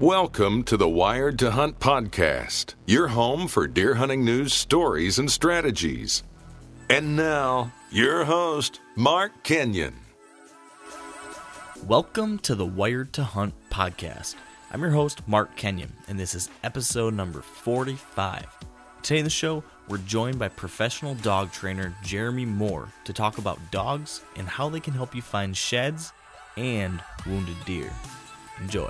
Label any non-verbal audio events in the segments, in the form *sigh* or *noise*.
Welcome to the Wired to Hunt podcast, your home for deer hunting news, stories, and strategies. And now, your host, Mark Kenyon. Welcome to the Wired to Hunt podcast. I'm your host, Mark Kenyon, and this is episode number 45. Today in the show, we're joined by professional dog trainer Jeremy Moore to talk about dogs and how they can help you find sheds and wounded deer. Enjoy.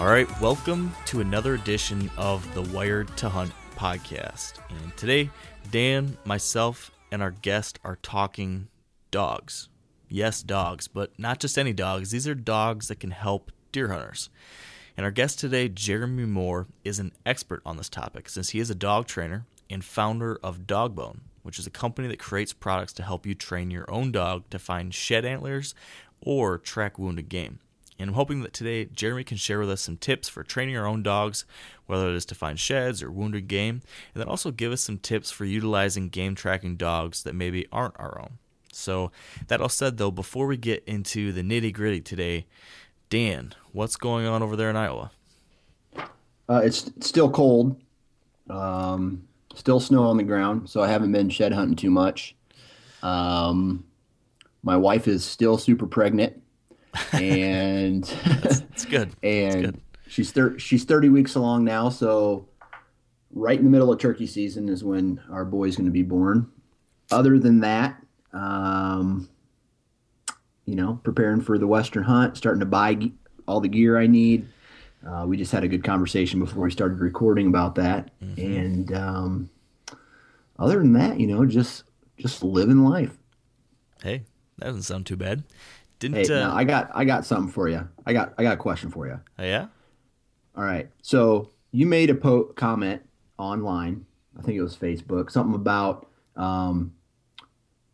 All right, welcome to another edition of the Wired to Hunt podcast. And today, Dan, myself, and our guest are talking dogs. Yes, dogs, but not just any dogs. These are dogs that can help deer hunters. And our guest today, Jeremy Moore, is an expert on this topic since he is a dog trainer and founder of Dogbone, which is a company that creates products to help you train your own dog to find shed antlers or track wounded game. And I'm hoping that today Jeremy can share with us some tips for training our own dogs, whether it is to find sheds or wounded game, and then also give us some tips for utilizing game tracking dogs that maybe aren't our own. So, that all said, though, before we get into the nitty gritty today, Dan, what's going on over there in Iowa? Uh, it's still cold, um, still snow on the ground, so I haven't been shed hunting too much. Um, my wife is still super pregnant and it's good. and good. she's thir- she's 30 weeks along now, so right in the middle of turkey season is when our boy's going to be born. Other than that, um, you know, preparing for the western hunt, starting to buy ge- all the gear I need. Uh, we just had a good conversation before we started recording about that, Mm-hmm. and um, other than that, you know, just just living life. Hey, that doesn't sound too bad. Didn't Hey, uh, now I got I got something for you. I got I got a question for you. oh, yeah? All right. So you made a po- comment online. I think it was Facebook. Something about um,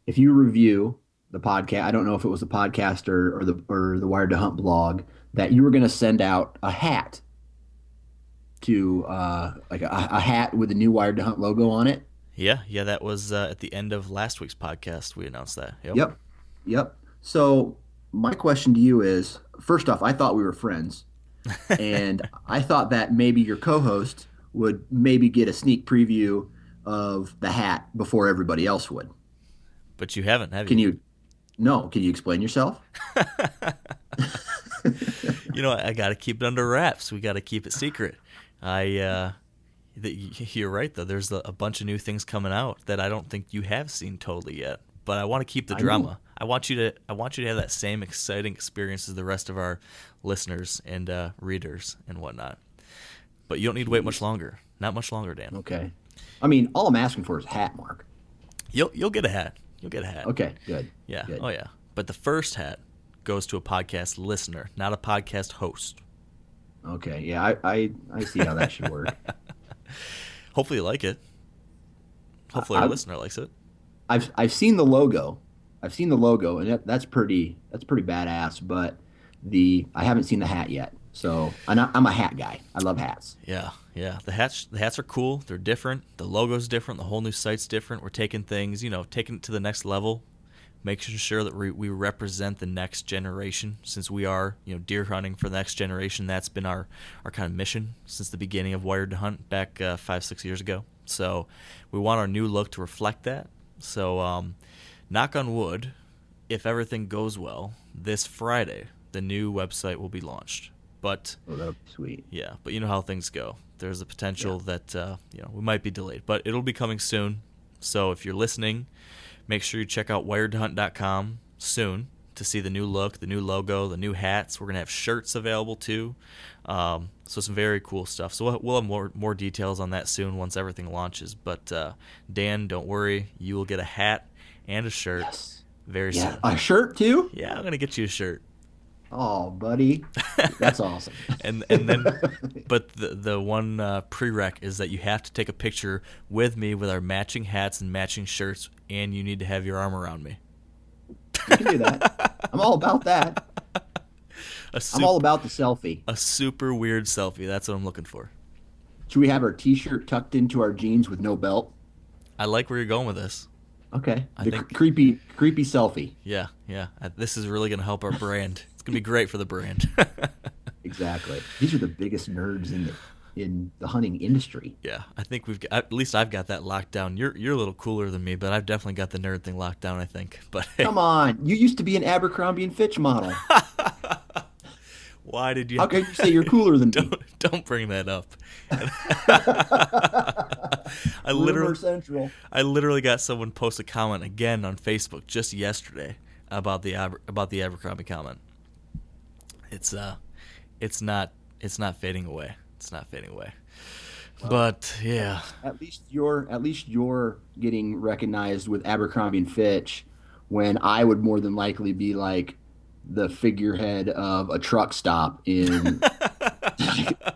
if you review the podcast. I don't know if it was the podcast or, or the or the Wired to Hunt blog that you were going to send out a hat to uh, like a, a hat with the new Wired to Hunt logo on it. Yeah, yeah, that was uh, at the end of last week's podcast. We announced that. Yep. Yep. Yep. So my question to you is first off, I thought we were friends. *laughs* and I thought that maybe your co host would maybe get a sneak preview of the hat before everybody else would. But you haven't, have Can you? you no, can you explain yourself? *laughs* *laughs* you know, I got to keep it under wraps. We got to keep it secret. I, uh, th- you're right though. There's a bunch of new things coming out that I don't think you have seen totally yet. But I want to keep the I drama. know. I want you to. I want you to have that same exciting experience as the rest of our listeners and uh, readers and whatnot. But you don't need to wait much longer. Not much longer, Dan. Okay. I mean, all I'm asking for is a hat, Mark. You'll you'll get a hat. You'll get a hat. Okay, good. Yeah. Good. Oh yeah. But the first hat goes to a podcast listener, not a podcast host. Okay. Yeah, I, I, I see how that should work. *laughs* Hopefully you like it. Hopefully I- our listener likes it. I've I've seen the logo. I've seen the logo, and that, that's pretty that's pretty badass. But the I haven't seen the hat yet. So I'm, a hat guy. I love hats. Yeah, yeah. The hats the hats are cool. They're different. The logo's different. The whole new site's different. We're taking things, you know, taking it to the next level, making sure that we, we represent the next generation. Since we are, you know, deer hunting for the next generation, that's been our our kind of mission since the beginning of Wired to Hunt back uh, five six years ago. So we want our new look to reflect that. So um, knock on wood, if everything goes well, this Friday the new website will be launched. But Oh, that would be sweet. yeah, but you know how things go. There's a potential that uh, you know we might be delayed, but it'll be coming soon. So if you're listening, make sure you check out wiredhunt.com soon to see the new look, the new logo, the new hats. We're gonna have shirts available too. Um, so some very cool stuff. So we'll, we'll have more more details on that soon once everything launches. But uh, Dan, don't worry, you will get a hat and a shirt Yes. very Yeah, soon. a shirt too. Yeah, I'm gonna get you a shirt. Oh, buddy, that's *laughs* awesome. and and then *laughs* but the the one uh, prereq is that you have to take a picture with me with our matching hats and matching shirts and you need to have your arm around me You can do that. I'm all about that. A I'm all about the selfie. a super weird selfie. That's what I'm looking for. Should we have our T-shirt tucked into our jeans with no belt? I like where you're going with this. Okay. I the think- cr- creepy, creepy selfie. Yeah, yeah. Uh, this is really going to help our *laughs* brand. It's going to be great for the brand. *laughs* Exactly. These are the biggest nerds in the in the hunting industry. yeah, I think we've got, at least I've got that locked down. You're you're a little cooler than me, but I've definitely got the nerd thing locked down. I think. But *laughs* hey, Come on, you used to be an Abercrombie and Fitch model. Why did you? How can you say you're cooler than me? *laughs* don't don't bring that up. *laughs* I Rumor literally Central. I literally got someone post a comment again on Facebook just yesterday about the Aber- about the Abercrombie comment. It's uh, it's not it's not fading away. It's not fading away. But yeah, At least you're at least you're getting recognized with Abercrombie and Fitch, when I would more than likely be like the figurehead of a truck stop in *laughs*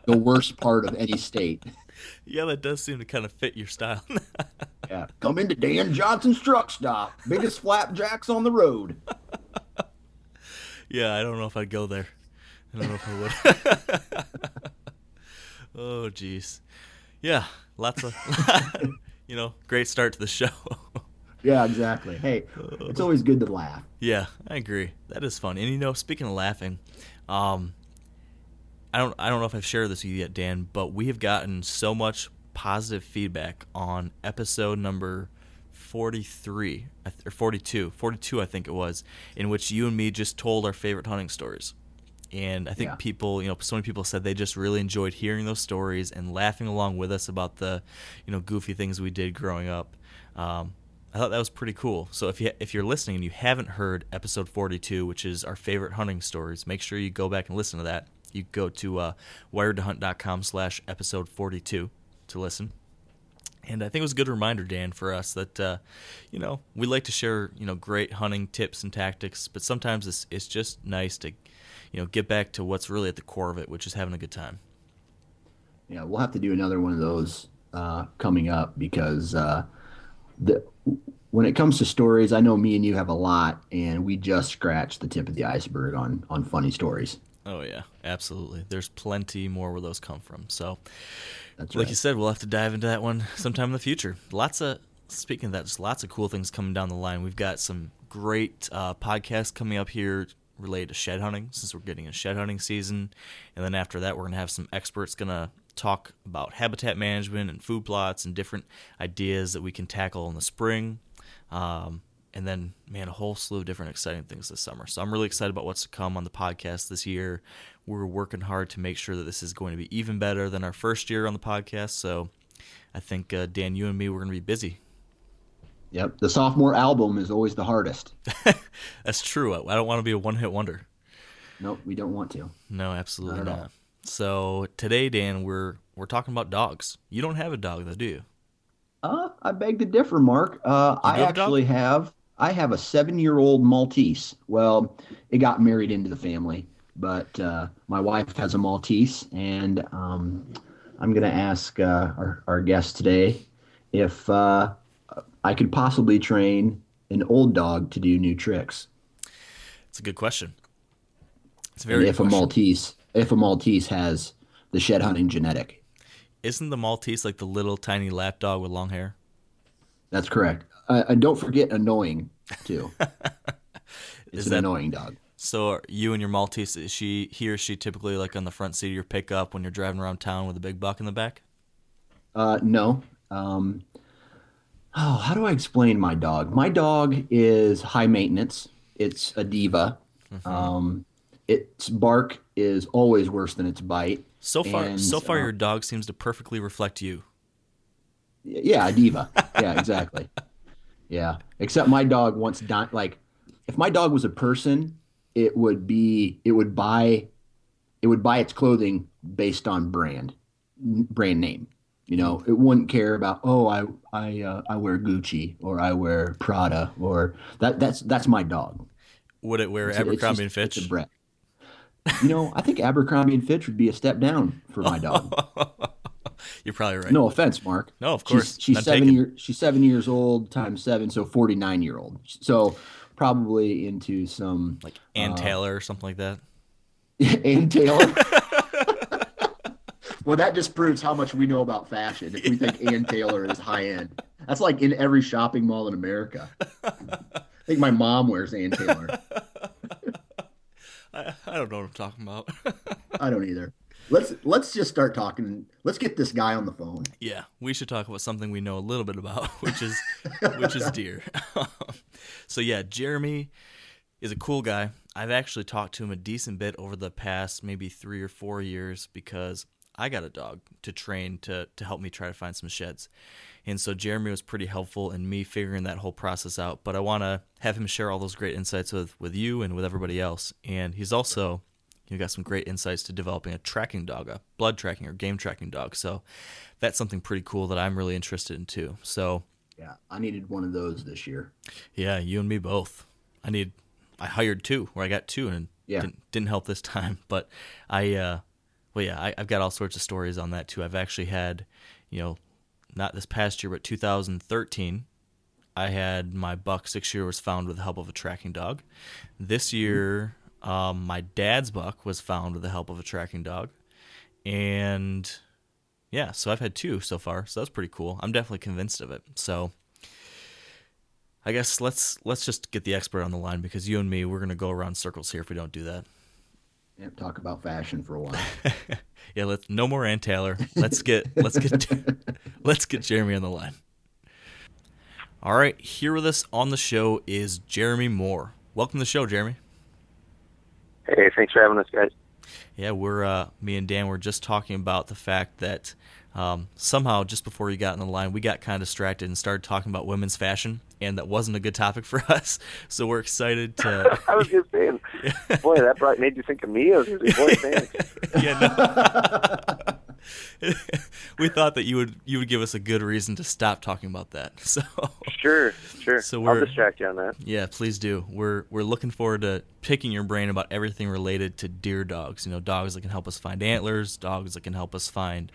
the worst part of any state. yeah, that does seem to kind of fit your style. *laughs* Yeah. Come into Dan Johnson's truck stop. Biggest flapjacks on the road. yeah, I don't know if I'd go there. I don't know if I would. *laughs* oh, jeez. Yeah, lots of, you know, great start to the show. Yeah, exactly. Hey, it's always good to laugh. Yeah, I agree. That is fun. And you know, speaking of laughing, um, I don't I don't know if I've shared this with you yet, Dan, but we have gotten so much positive feedback on episode number 43 or 42, 42 I think it was, in which you and me just told our favorite hunting stories. And I think Yeah. people, you know, so many people said they just really enjoyed hearing those stories and laughing along with us about the, you know, goofy things we did growing up. Um, I thought that was pretty cool. So if you if you're listening and you haven't heard episode 42, which is our favorite hunting stories, make sure you go back and listen to that. You go to uh, wiredtohunt.com slash episode 42 to listen. And I think it was a good reminder, Dan, for us that uh, you know we like to share you know great hunting tips and tactics, but sometimes it's it's just nice to you know get back to what's really at the core of it, which is having a good time. Yeah, we'll have to do another one of those uh, coming up because uh, the when it comes to stories, I know me and you have a lot, and we just scratched the tip of the iceberg on on funny stories. Oh yeah, absolutely. There's plenty more where those come from. So, That's like right. you said, we'll have to dive into that one sometime in the future. Lots of speaking of that, just lots of cool things coming down the line. We've got some great uh, podcasts coming up here related to shed hunting, since we're getting a shed hunting season, and then after that, we're gonna have some experts gonna talk about habitat management and food plots and different ideas that we can tackle in the spring. Um, and then, man, a whole slew of different exciting things this summer. So I'm really excited about what's to come on the podcast this year. We're working hard to make sure that this is going to be even better than our first year on the podcast. So I think, uh, Dan, you and me, we're going to be busy. Yep, the sophomore album is always the hardest. *laughs* That's true. I don't want to be a one hit wonder. Nope, we don't want to. No, absolutely Not not. So today, Dan, we're we're talking about dogs. You don't have a dog, though, do you? Uh, I beg to differ, Mark. Uh, I do have dog? actually have. I have a seven-year-old Maltese. Well, it got married into the family, but uh, my wife has a Maltese, and um, I'm going to ask uh, our, our guest today if uh, I could possibly train an old dog to do new tricks. It's a good question. It's a And very if a. Maltese, if a Maltese has the shed hunting genetic, Isn't the Maltese like the little tiny lap dog with long hair? that's correct. Uh, and don't forget annoying too. *laughs* It's Is an annoying dog. So are you and your Maltese, is she he or she typically like on the front seat of your pickup when you're driving around town with a big buck in the back? Uh, no. Um, oh, how do I explain my dog? My dog is high maintenance. It's a diva. Um, its bark is always worse than its bite. So far, And, so far, uh, your dog seems to perfectly reflect you. Yeah, a diva. Yeah, exactly. yeah, except my dog wants di- like if my dog was a person, it would be it would buy it would buy its clothing based on brand brand name. You know, it wouldn't care about oh I I uh, I wear Gucci or I wear Prada or that that's that's my dog. Would it wear It's a- it's Abercrombie just- and Fitch? A bred. You know, I think Abercrombie and Fitch would be a step down for my dog. *laughs* You're probably right. No offense, Mark. No, of course. She's, she's seven taken. years. She's seven years old times seven, so forty nine year old. So probably into some like Ann uh, Taylor or something like that. *laughs* Ann Taylor. *laughs* well, that just proves how much we know about fashion. If we think Ann Taylor is high end, that's like in every shopping mall in America. I think my mom wears Ann Taylor. I, I don't know what I'm talking about. I don't either. Let's let's just start talking. Let's get this guy on the phone. yeah, we should talk about something we know a little bit about, *laughs* which is *laughs* which is deer. *laughs* so yeah, Jeremy is a cool guy. I've actually talked to him a decent bit over the past maybe three or four years because I got a dog to train to to help me try to find some sheds. And so Jeremy was pretty helpful in me figuring that whole process out. But I want to have him share all those great insights with, with you and with everybody else. And he's also you got some great insights to developing a tracking dog, a blood tracking or game tracking dog. So that's something pretty cool that I'm really interested in too. So Yeah, I needed one of those this year. yeah, you and me both. I need. I hired two, where I got two, and Yeah. didn't, didn't help this *laughs* time. But I, uh, well, yeah, I, I've got all sorts of stories on that too. I've actually had, you know, not this past year, but 2013. I had my buck six year was found with the help of a tracking dog. This year, um, my dad's buck was found with the help of a tracking dog, and yeah, so I've had two so far. So that's pretty cool. I'm definitely convinced of it. So I guess let's let's just get the expert on the line because you and me we're gonna go around circles here if we don't do that. Yeah, talk about fashion for a while. *laughs* Yeah, let's no more Ann Taylor. Let's get let's get *laughs* let's get Jeremy on the line. All right, here with us on the show is Jeremy Moore. Welcome to the show, Jeremy. Hey, thanks for having us, guys. Yeah, we're uh, me and Dan were just talking about the fact that um, somehow just before you got on the line, we got kind of distracted and started talking about women's fashion, and that wasn't a good topic for *laughs* us. So we're excited to. *laughs* I was just saying, *laughs* boy, that brought made you think of me. I was just, boy, thanks. yeah, no. We thought that you would you would give us a good reason to stop talking about that. *laughs* So Sure, sure. So I'll we're- distract you on that. yeah, please do. We're we're looking forward to picking your brain about everything related to deer dogs. You know, dogs that can help us find antlers, dogs that can help us find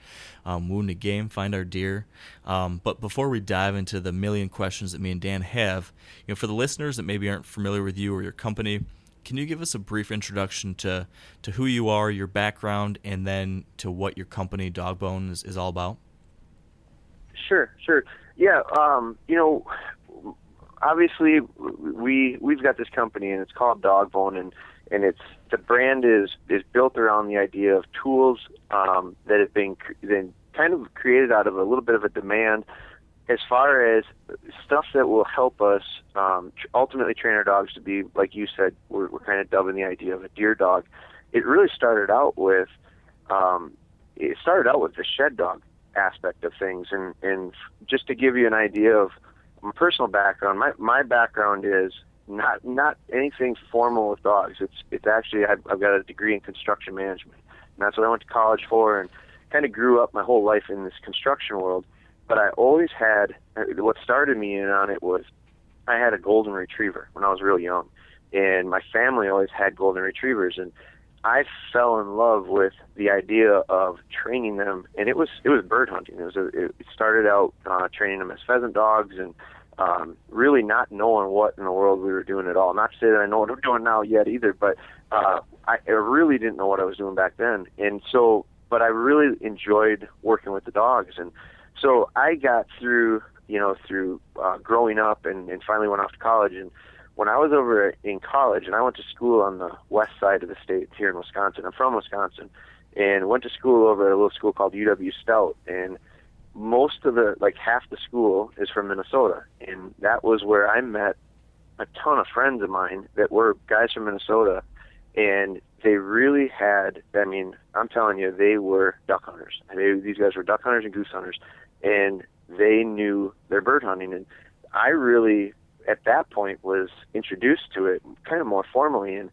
um, wounded game, find our deer. Um, but before we dive into the million questions that me and Dan have, you know, for the listeners that maybe aren't familiar with you or your company, can you give us a brief introduction to to who you are, your background, and then to what your company Dogbone is, is all about? Sure, sure. Yeah, um, you know, obviously we we've got this company and it's called Dogbone and and it's the brand is is built around the idea of tools um, that have been then kind of created out of a little bit of a demand as far as stuff that will help us um, ultimately train our dogs to be like you said we're, we're kind of dubbing the idea of a deer dog. It really started out with um, it started out with the shed dog aspect of things. And and just to give you an idea of my personal background my my background is not not anything formal with dogs. It's it's actually I've, I've got a degree in construction management. And that's what I went to college for and kind of grew up my whole life in this construction world but I always had what started me in on it was I had a golden retriever when I was real young and my family always had golden retrievers and I fell in love with the idea of training them, and it was it was bird hunting. It was a, it started out uh, training them as pheasant dogs, and um, really not knowing what in the world we were doing at all. Not to say that I know what I'm doing now yet either, but uh, I, I really didn't know what I was doing back then. And so, but I really enjoyed working with the dogs, and so I got through you know through uh, growing up, and, and finally went off to college and when I was over in college, and I went to school on the west side of the state here in Wisconsin. I'm from Wisconsin, and went to school over at a little school called UW Stout, and most of the like half the school is from Minnesota, and that was where I met a ton of friends of mine that were guys from Minnesota, and they really had. I mean, I'm telling you, they were duck hunters. They, these guys were duck hunters and goose hunters, and they knew their bird hunting, and I really at that point was introduced to it kind of more formally and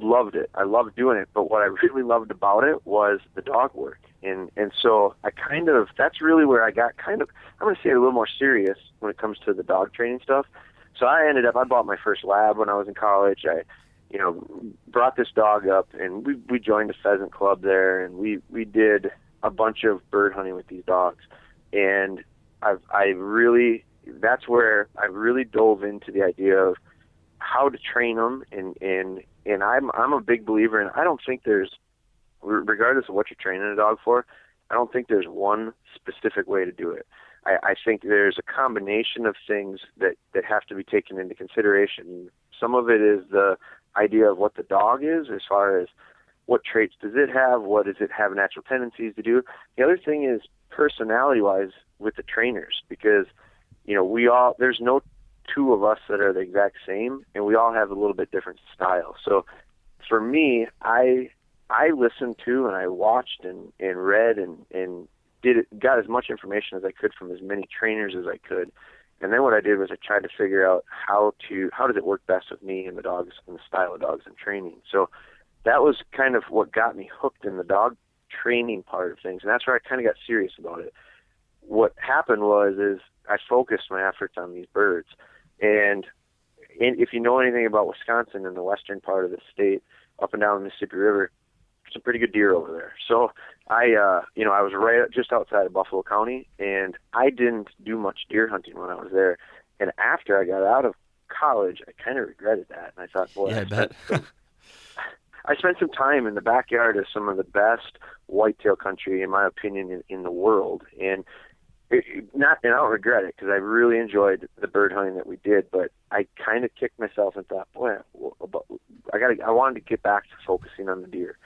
loved it. I loved doing it, but what I *laughs* really loved about it was the dog work. And and so I kind of that's really where I got kind of I'm going to say a little more serious when it comes to the dog training stuff. So I ended up I bought my first lab when I was in college. I you know brought this dog up and we we joined a pheasant club there and we we did a bunch of bird hunting with these dogs. And I've I really that's where I really dove into the idea of how to train them and and and I'm I'm a big believer in. I don't think there's, regardless of what you're training a dog for, I don't think there's one specific way to do it. I, I think there's a combination of things that that have to be taken into consideration. Some of it is the idea of what the dog is, as far as what traits does it have, what does it have natural tendencies to do. The other thing is personality-wise with the trainers, because you know we all there's no two of us that are the exact same, and we all have a little bit different style. So for me, I I listened to and I watched and and read and and did got as much information as I could from as many trainers as I could. And then what I did was I tried to figure out how to how does it work best with me and the dogs and the style of dogs and training. So that was kind of what got me hooked in the dog training part of things, and that's where I kind of got serious about it. What happened was is I focused my efforts on these birds, and if you know anything about Wisconsin and the western part of the state, up and down the Mississippi River, some pretty good deer over there. So I, uh, you know, I was right just outside of Buffalo County, and I didn't do much deer hunting when I was there. And after I got out of college, I kind of regretted that, and I thought, boy, yeah, I, I bet. *laughs* I spent some time in the backyard of some of the best whitetail country, in my opinion, in, in the world, and it, not, and I don't regret it because I really enjoyed the bird hunting that we did, but I kind of kicked myself and thought, boy, I got, I wanted to get back to focusing on the deer.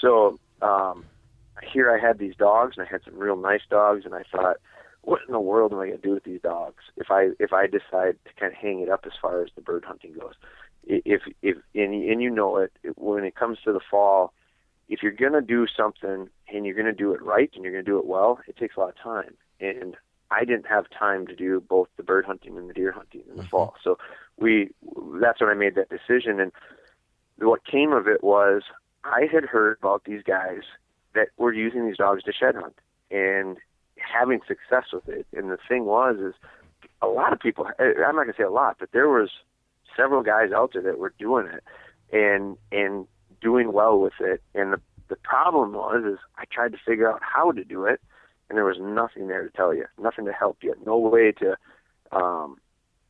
So um, here I had these dogs, and I had some real nice dogs, and I thought, what in the world am I going to do with these dogs if I if I decide to kind of hang it up as far as the bird hunting goes? If if and, and you know it when it comes to the fall, if you're going to do something and you're going to do it right and you're going to do it well, it takes a lot of time. And I didn't have time to do both the bird hunting and the deer hunting in the mm-hmm. fall. So we that's when I made that decision and what came of it was I had heard about these guys that were using these dogs to shed hunt and having success with it. And the thing was, is a lot of people. I'm not gonna say a lot, but there was several guys out there that were doing it and and doing well with it. And the the problem was, is I tried to figure out how to do it, and there was nothing there to tell you, nothing to help you, no way to. Um,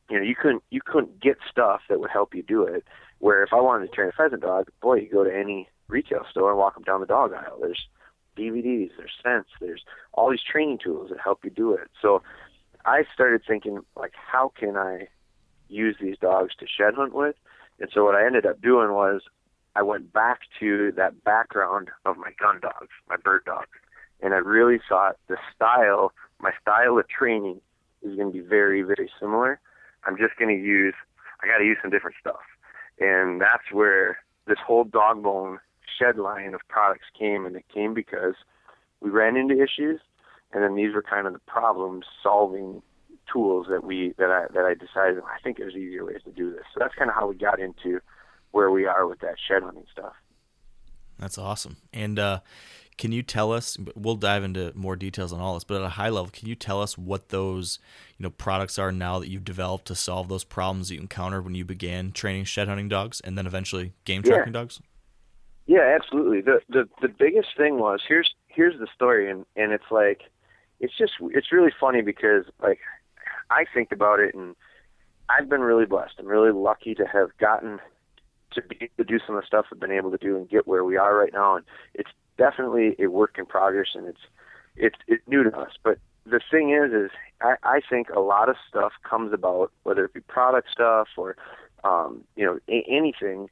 you know, you couldn't you couldn't get stuff that would help you do it. Where if I wanted to train a pheasant dog, boy, you go to any retail store and walk them down the dog aisle. There's DVDs, there's scents, there's all these training tools that help you do it. So I started thinking, like, how can I use these dogs to shed hunt with? And so what I ended up doing was I went back to that background of my gun dogs, my bird dogs, and I really thought the style, my style of training is going to be very, very similar. I'm just going to use, I got to use some different stuff. And that's where this whole Dogbone shed line of products came, and it came because we ran into issues, and then these were kind of the problem solving tools that we that I that I decided I think there's easier ways to do this. So that's kind of how we got into where we are with that shed hunting stuff. That's awesome. And uh, can you tell us? We'll dive into more details on all this, but at a high level, can you tell us what those you know products are now that you've developed to solve those problems that you encountered when you began training shed hunting dogs and then eventually game tracking dogs? Yeah, absolutely. The the the biggest thing was here's here's the story, and and it's like it's just it's really funny because like I think about it, and I've been really blessed. I'm really lucky to have gotten to be to do some of the stuff I've been able to do and get where we are right now. And it's definitely a work in progress, and it's it's it's new to us. But the thing is, is I, I think a lot of stuff comes about, whether it be product stuff or um, you know a- anything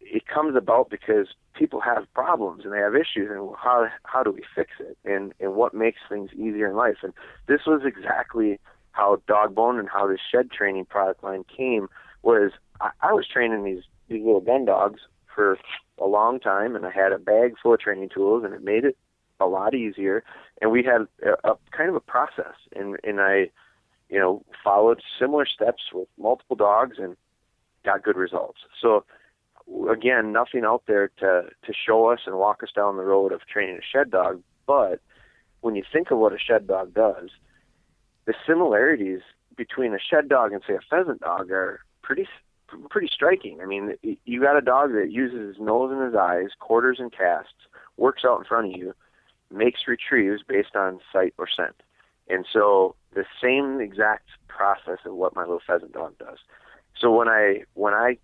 it comes about because people have problems and they have issues and how how do we fix it and and what makes things easier in life and this was exactly how Dogbone and how this shed training product line came was I, I was training these these little gun dogs for a long time and I had a bag full of training tools and it made it a lot easier and we had a, a kind of a process and and I you know followed similar steps with multiple dogs and got good results so again, nothing out there to to show us and walk us down the road of training a shed dog. But when you think of what a shed dog does, the similarities between a shed dog and say a pheasant dog are pretty pretty striking. I mean, you got a dog that uses his nose and his eyes, quarters and casts, works out in front of you, makes retrieves based on sight or scent. And so the same exact process of what my little pheasant dog does. So when I when I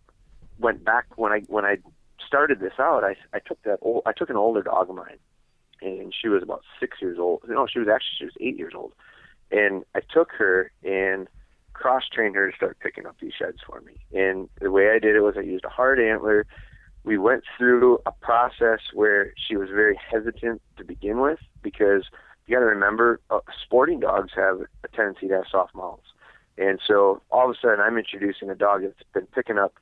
went back when I when I started this out, I I took that old, I took an older dog of mine, and she was about six years old. No, she was actually she was eight years old, and I took her and cross trained her to start picking up these sheds for me. And the way I did it was I used a hard antler. We went through a process where she was very hesitant to begin with because you got to remember uh, sporting dogs have a tendency to have soft mouths. And so all of a sudden I'm introducing a dog that's been picking up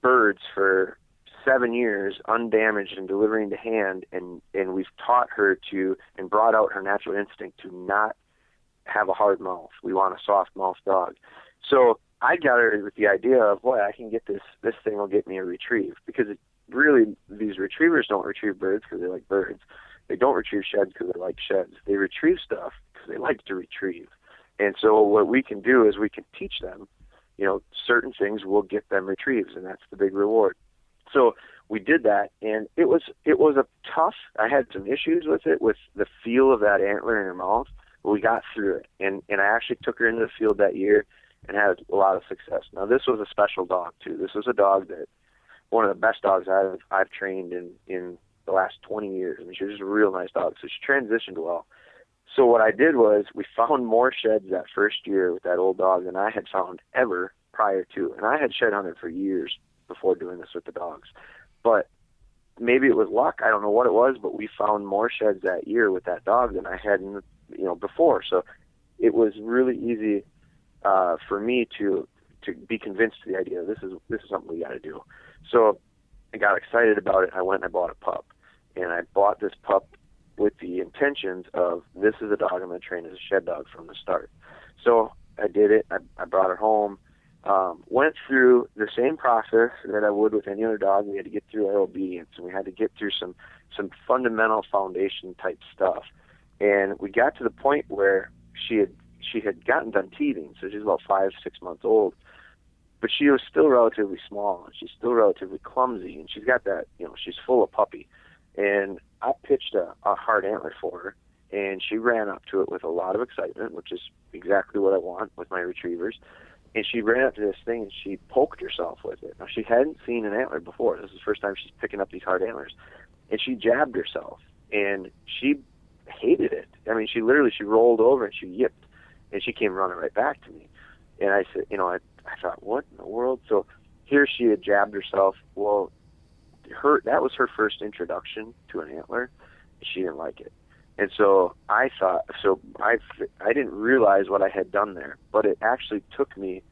birds for seven years undamaged and delivering to hand and and we've taught her to and brought out her natural instinct to not have a hard mouth. We want a soft mouth dog. So I got her with the idea of, boy, I can get this. This thing will get me a retrieve because it, really these retrievers don't retrieve birds because they like birds. They don't retrieve sheds because they like sheds. They retrieve stuff because they like to retrieve. And so what we can do is we can teach them, you know, certain things will get them retrieves, and that's the big reward. So we did that, and it was it was a tough. I had some issues with it, with the feel of that antler in her mouth we got through it. And and I actually took her into the field that year and had a lot of success. Now this was a special dog too. This was a dog that one of the best dogs I've I've trained in in the last 20 years. I mean, she was just a real nice dog. So she transitioned well. So what I did was we found more sheds that first year with that old dog than I had found ever prior to. And I had shed hunted for years before doing this with the dogs. But maybe it was luck. I don't know what it was, but we found more sheds that year with that dog than I had in the you know before. So it was really easy uh, for me to to be convinced to the idea this is this is something we got to do. So I got excited about it. I went and I bought a pup, and I bought this pup with the intentions of this is a dog I'm going to train as a shed dog from the start. So I did it. I, I brought her home. Um, went through the same process that I would with any other dog. We had to get through our obedience, and we had to get through some some fundamental foundation type stuff. And we got to the point where she had she had gotten done teething, so she's about five, six months old. But she was still relatively small, and she's still relatively clumsy, and she's got that, you know, she's full of puppy. And I pitched a, a hard antler for her, and she ran up to it with a lot of excitement, which is exactly what I want with my retrievers. And she ran up to this thing and she poked herself with it. Now she hadn't seen an antler before. This is the first time she's picking up these hard antlers, and she jabbed herself, and she hated it. I mean, she literally she rolled over and she yipped, and she came running right back to me. And I said, you know, I I thought, what in the world? So here she had jabbed herself. Well, her that was her first introduction to an antler. She didn't like it, and so I thought, so I I didn't realize what I had done there, but it actually took me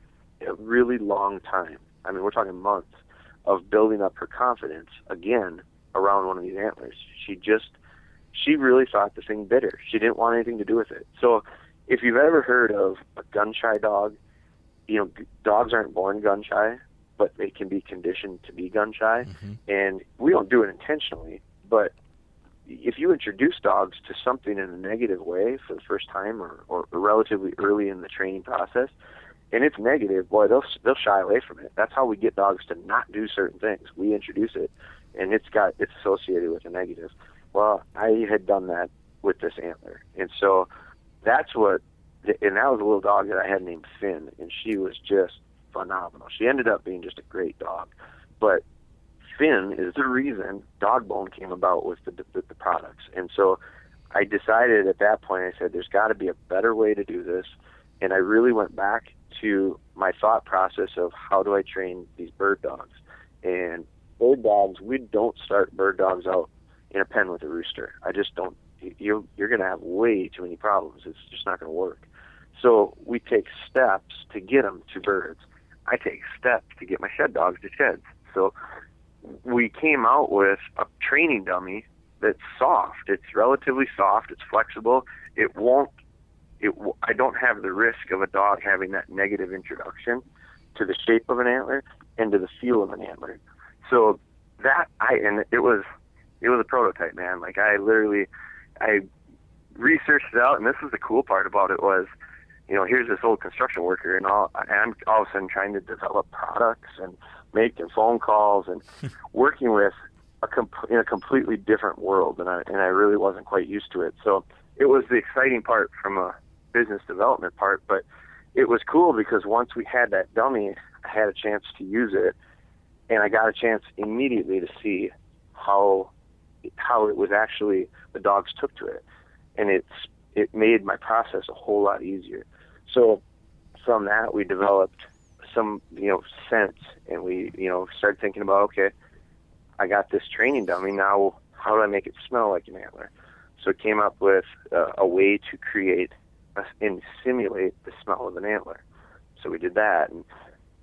a really long time. I mean, we're talking months of building up her confidence again around one of these antlers. She just she really thought the thing bitter. She didn't want anything to do with it. So if you've ever heard of a gun shy dog, you know, dogs aren't born gun shy, but they can be conditioned to be gun shy. Mm-hmm. And we don't do it intentionally, but if you introduce dogs to something in a negative way for the first time or, or relatively early in the training process, and it's negative, boy, they'll they'll shy away from it. That's how we get dogs to not do certain things. We introduce it, and it's got it's associated with a negative. Well, I had done that with this antler, and so that's what. And that was a little dog that I had named Finn, and she was just phenomenal. She ended up being just a great dog, but Finn is the reason Dogbone came about with the, the, the products. And so I decided at that point, I said, there's got to be a better way to do this. And I really went back to my thought process of how do I train these bird dogs. And bird dogs, we don't start bird dogs out in a pen with a rooster. I just don't. You're you're going to have way too many problems. It's just not going to work. So we take steps to get them to birds. I take steps to get my shed dogs to sheds. So we came out with a training dummy that's soft. It's relatively soft. It's flexible. It won't. It. I don't have the risk of a dog having that negative introduction to the shape of an antler and to the feel of an antler. So that I and it was it was a prototype, man. Like I literally, I researched it out, and this was the cool part about it was, you know, here's this old construction worker, and all, and I'm all of a sudden trying to develop products and making phone calls and *laughs* working with a comp- in a completely different world, and I and I really wasn't quite used to it. So it was the exciting part from a business development part, but it was cool because once we had that dummy, I had a chance to use it and I got a chance immediately to see how how it was actually the dogs took to it, and it's it made my process a whole lot easier. So from that, we developed some you know scents, and we you know started thinking about okay, I got this training dummy now. How do I make it smell like an antler? So it came up with uh, a way to create a, and simulate the smell of an antler. So we did that, and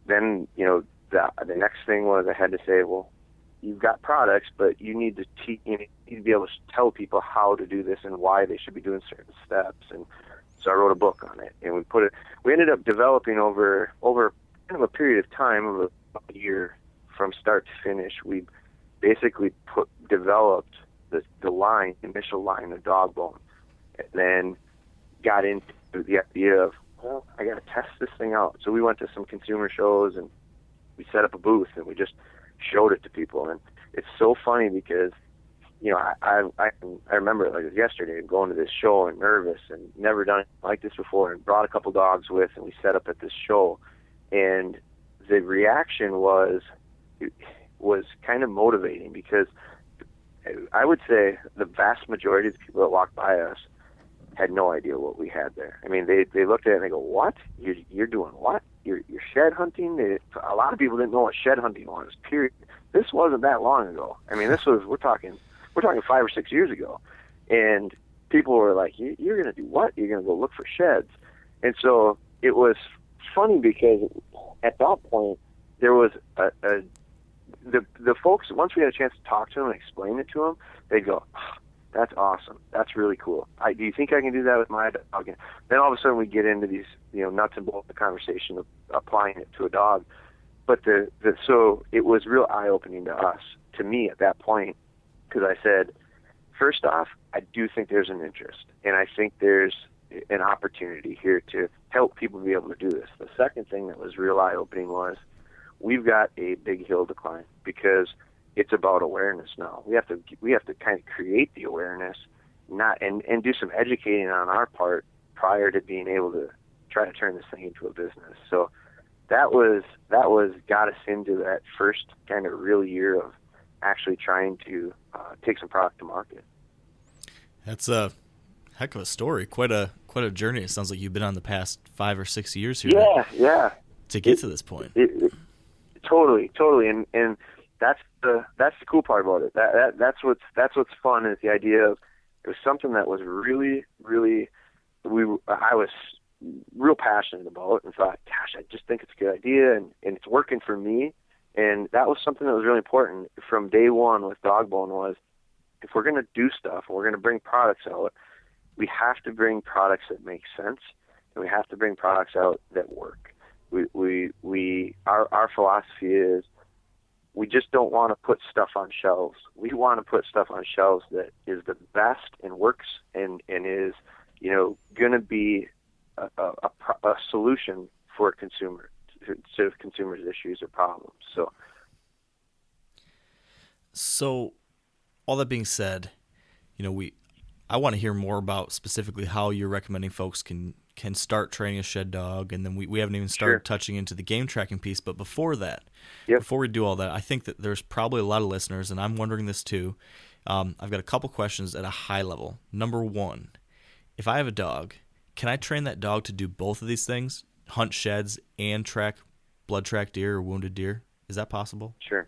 then you know the the next thing was I had to say, well, you've got products, but you need to teach, you need to be able to tell people how to do this and why they should be doing certain steps. And so I wrote a book on it, and we put it. We ended up developing over over kind of a period of time of a year from start to finish. We basically put developed the the line, initial line of Dogbone, and then got into the idea of well, I got to test this thing out. So we went to some consumer shows and we set up a booth and we just showed it to people. And it's so funny because, you know, I I I, remember like it was yesterday going to this show and nervous and never done like this before and brought a couple dogs with and we set up at this show, and the reaction was was kind of motivating because I would say the vast majority of the people that walked by us had no idea what we had there. I mean, they they looked at it and they go, "What? You're you're doing what? You're you're shed hunting?" They, a lot of people didn't know what shed hunting was. Period. This wasn't that long ago. I mean, this was we're talking we're talking five or six years ago, and people were like, "You're going to do what? You're going to go look for sheds?" And so it was funny because at that point there was a, a the the folks once we had a chance to talk to them and explain it to them, they'd go, oh, "That's awesome. That's really cool. I, do you think I can do that with my dog?" And then all of a sudden we get into these you know nuts and bolts of the conversation of applying it to a dog. But the, the so it was real eye opening to us, to me at that point, because I said, first off, I do think there's an interest, and I think there's an opportunity here to help people be able to do this. The second thing that was real eye opening was we've got a big hill to climb because it's about awareness now. We have to we have to kind of create the awareness, not and and do some educating on our part prior to being able to try to turn this thing into a business. So that was that was got us into that first kind of real year of actually trying to uh, take some product to market. That's a heck of a story. Quite a quite a journey. It sounds like you've been on the past five or six years here. Yeah, to, yeah. To get it, to this point. It, it, totally, totally, and and that's the that's the cool part about it. That, that that's what's that's what's fun is the idea of it was something that was really really we I was real passionate about and thought, gosh, I just think it's a good idea and and it's working for me. And that was something that was really important from day one with Dogbone was if we're going to do stuff we're going to bring products out, we have to bring products that make sense and we have to bring products out that work. We we we our our philosophy is we just don't want to put stuff on shelves. We want to put stuff on shelves that is the best and works and and is you know going to be a, a, a, solution for a consumer to consumers' issues or problems. So, so all that being said, you know we I want to hear more about specifically how you're recommending folks can can start training a shed dog, and then we, we haven't even started sure. touching into the game tracking piece. But before that, yep. before we do all that, I think that there's probably a lot of listeners, and I'm wondering this too. Um, I've got a couple questions at a high level. Number one, if I have a dog, can I train that dog to do both of these things, hunt sheds and track blood track deer or wounded deer? Is that possible? Sure.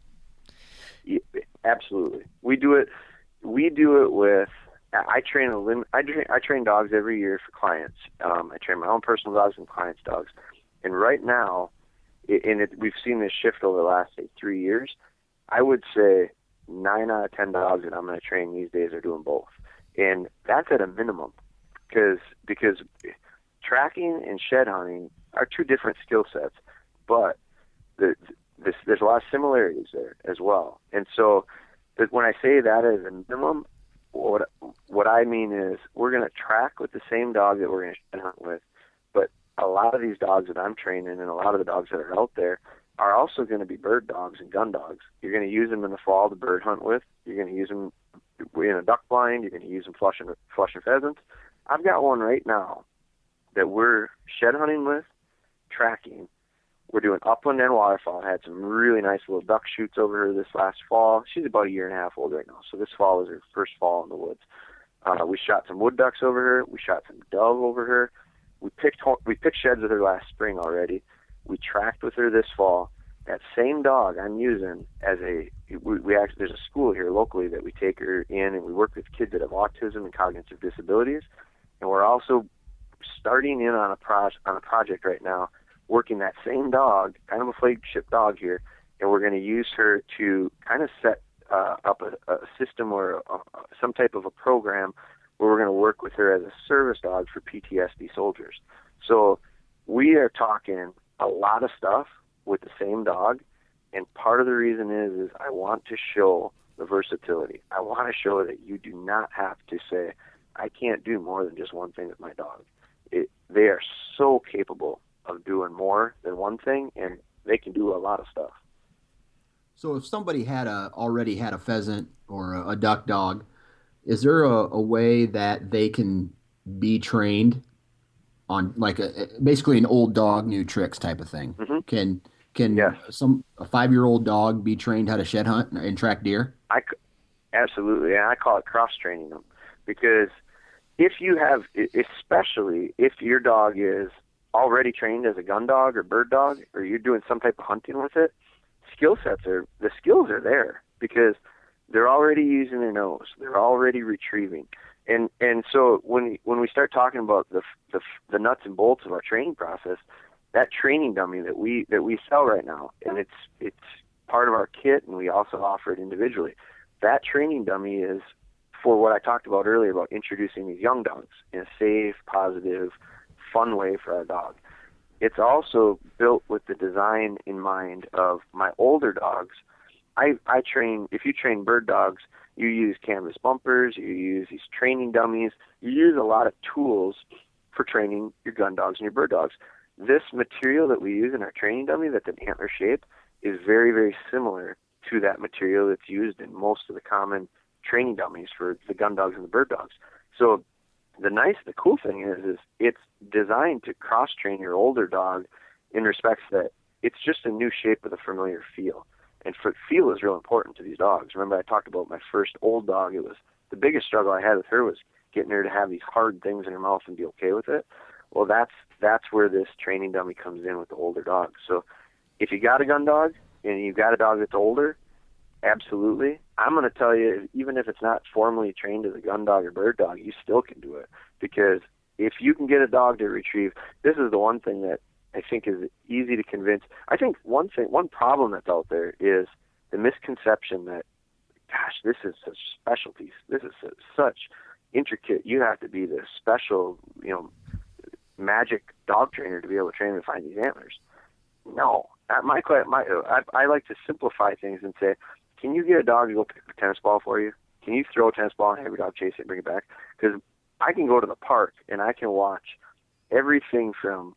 Yeah, absolutely. We do it. We do it with I train a lim- I train I train dogs every year for clients. Um, I train my own personal dogs and clients' dogs. And right now, and it, we've seen this shift over the last say three years. I would say nine out of ten dogs that I'm going to train these days are doing both, and that's at a minimum, because because tracking and shed hunting are two different skill sets, but the, this, there's a lot of similarities there as well. And so, when I say that as a minimum, what what I mean is we're going to track with the same dog that we're going to shed hunt with, but a lot of these dogs that I'm training and a lot of the dogs that are out there are also going to be bird dogs and gun dogs. You're going to use them in the fall to bird hunt with. You're going to use them in a duck blind. You're going to use them flushing flushing pheasants. I've got one right now that we're shed hunting with, tracking we're doing upland and waterfowl. I had some really nice little duck shoots over her this last fall. She's about a year and a half old right now, so this fall was her first fall in the woods. Uh, we shot some wood ducks over her. We shot some dove over her. We picked we picked sheds with her last spring already. We tracked with her this fall. That same dog I'm using as a we, we actually there's a school here locally that we take her in and we work with kids that have autism and cognitive disabilities, and we're also starting in on a pro on a project right now, working that same dog, kind of a flagship dog here, and we're going to use her to kind of set uh, up a, a system or a, some type of a program where we're going to work with her as a service dog for PTSD soldiers. So we are talking a lot of stuff with the same dog, and part of the reason is is I want to show the versatility. I want to show that you do not have to say I can't do more than just one thing with my dog. It, they are so capable of doing more than one thing, and they can do a lot of stuff. So if somebody had a already had a pheasant or a, a duck dog, is there a, a, way that they can be trained on like a basically an old dog new tricks type of thing? Mm-hmm. Can can yes. some a five year old dog be trained how to shed hunt and track deer? I absolutely, and I call it cross training them because if you have, especially if your dog is already trained as a gun dog or bird dog, or you're doing some type of hunting with it, skill sets are the skills are there because they're already using their nose, they're already retrieving, and and so when when we start talking about the the, the nuts and bolts of our training process, that training dummy that we that we sell right now, and it's it's part of our kit, and we also offer it individually. That training dummy is for what I talked about earlier about introducing these young dogs in a safe, positive, fun way for our dog. It's also built with the design in mind of my older dogs. I, I train, if you train bird dogs, you use canvas bumpers, you use these training dummies, you use a lot of tools for training your gun dogs and your bird dogs. This material that we use in our training dummy that's an antler shape is very, very similar to that material that's used in most of the common training dummies for the gun dogs and the bird dogs. So the nice, the cool thing is, is it's designed to cross train your older dog in respects that it's just a new shape with a familiar feel. And for, feel is real important to these dogs. Remember, I talked about my first old dog. It was the biggest struggle I had with her was getting her to have these hard things in her mouth and be okay with it. Well, that's that's where this training dummy comes in with the older dogs. So, if you got a gun dog and you've got a dog that's older, Absolutely. I'm going to tell you, even if it's not formally trained as a gun dog or bird dog, you still can do it because if you can get a dog to retrieve, this is the one thing that I think is easy to convince. I think one thing, one problem that's out there is the misconception that, gosh, this is such specialties. This is such intricate. You have to be this special, you know, magic dog trainer to be able to train and find these antlers. No, my my I, I like to simplify things and say can you get a dog to go pick a tennis ball for you? Can you throw a tennis ball and have your dog chase it and bring it back? Because I can go to the park and I can watch everything from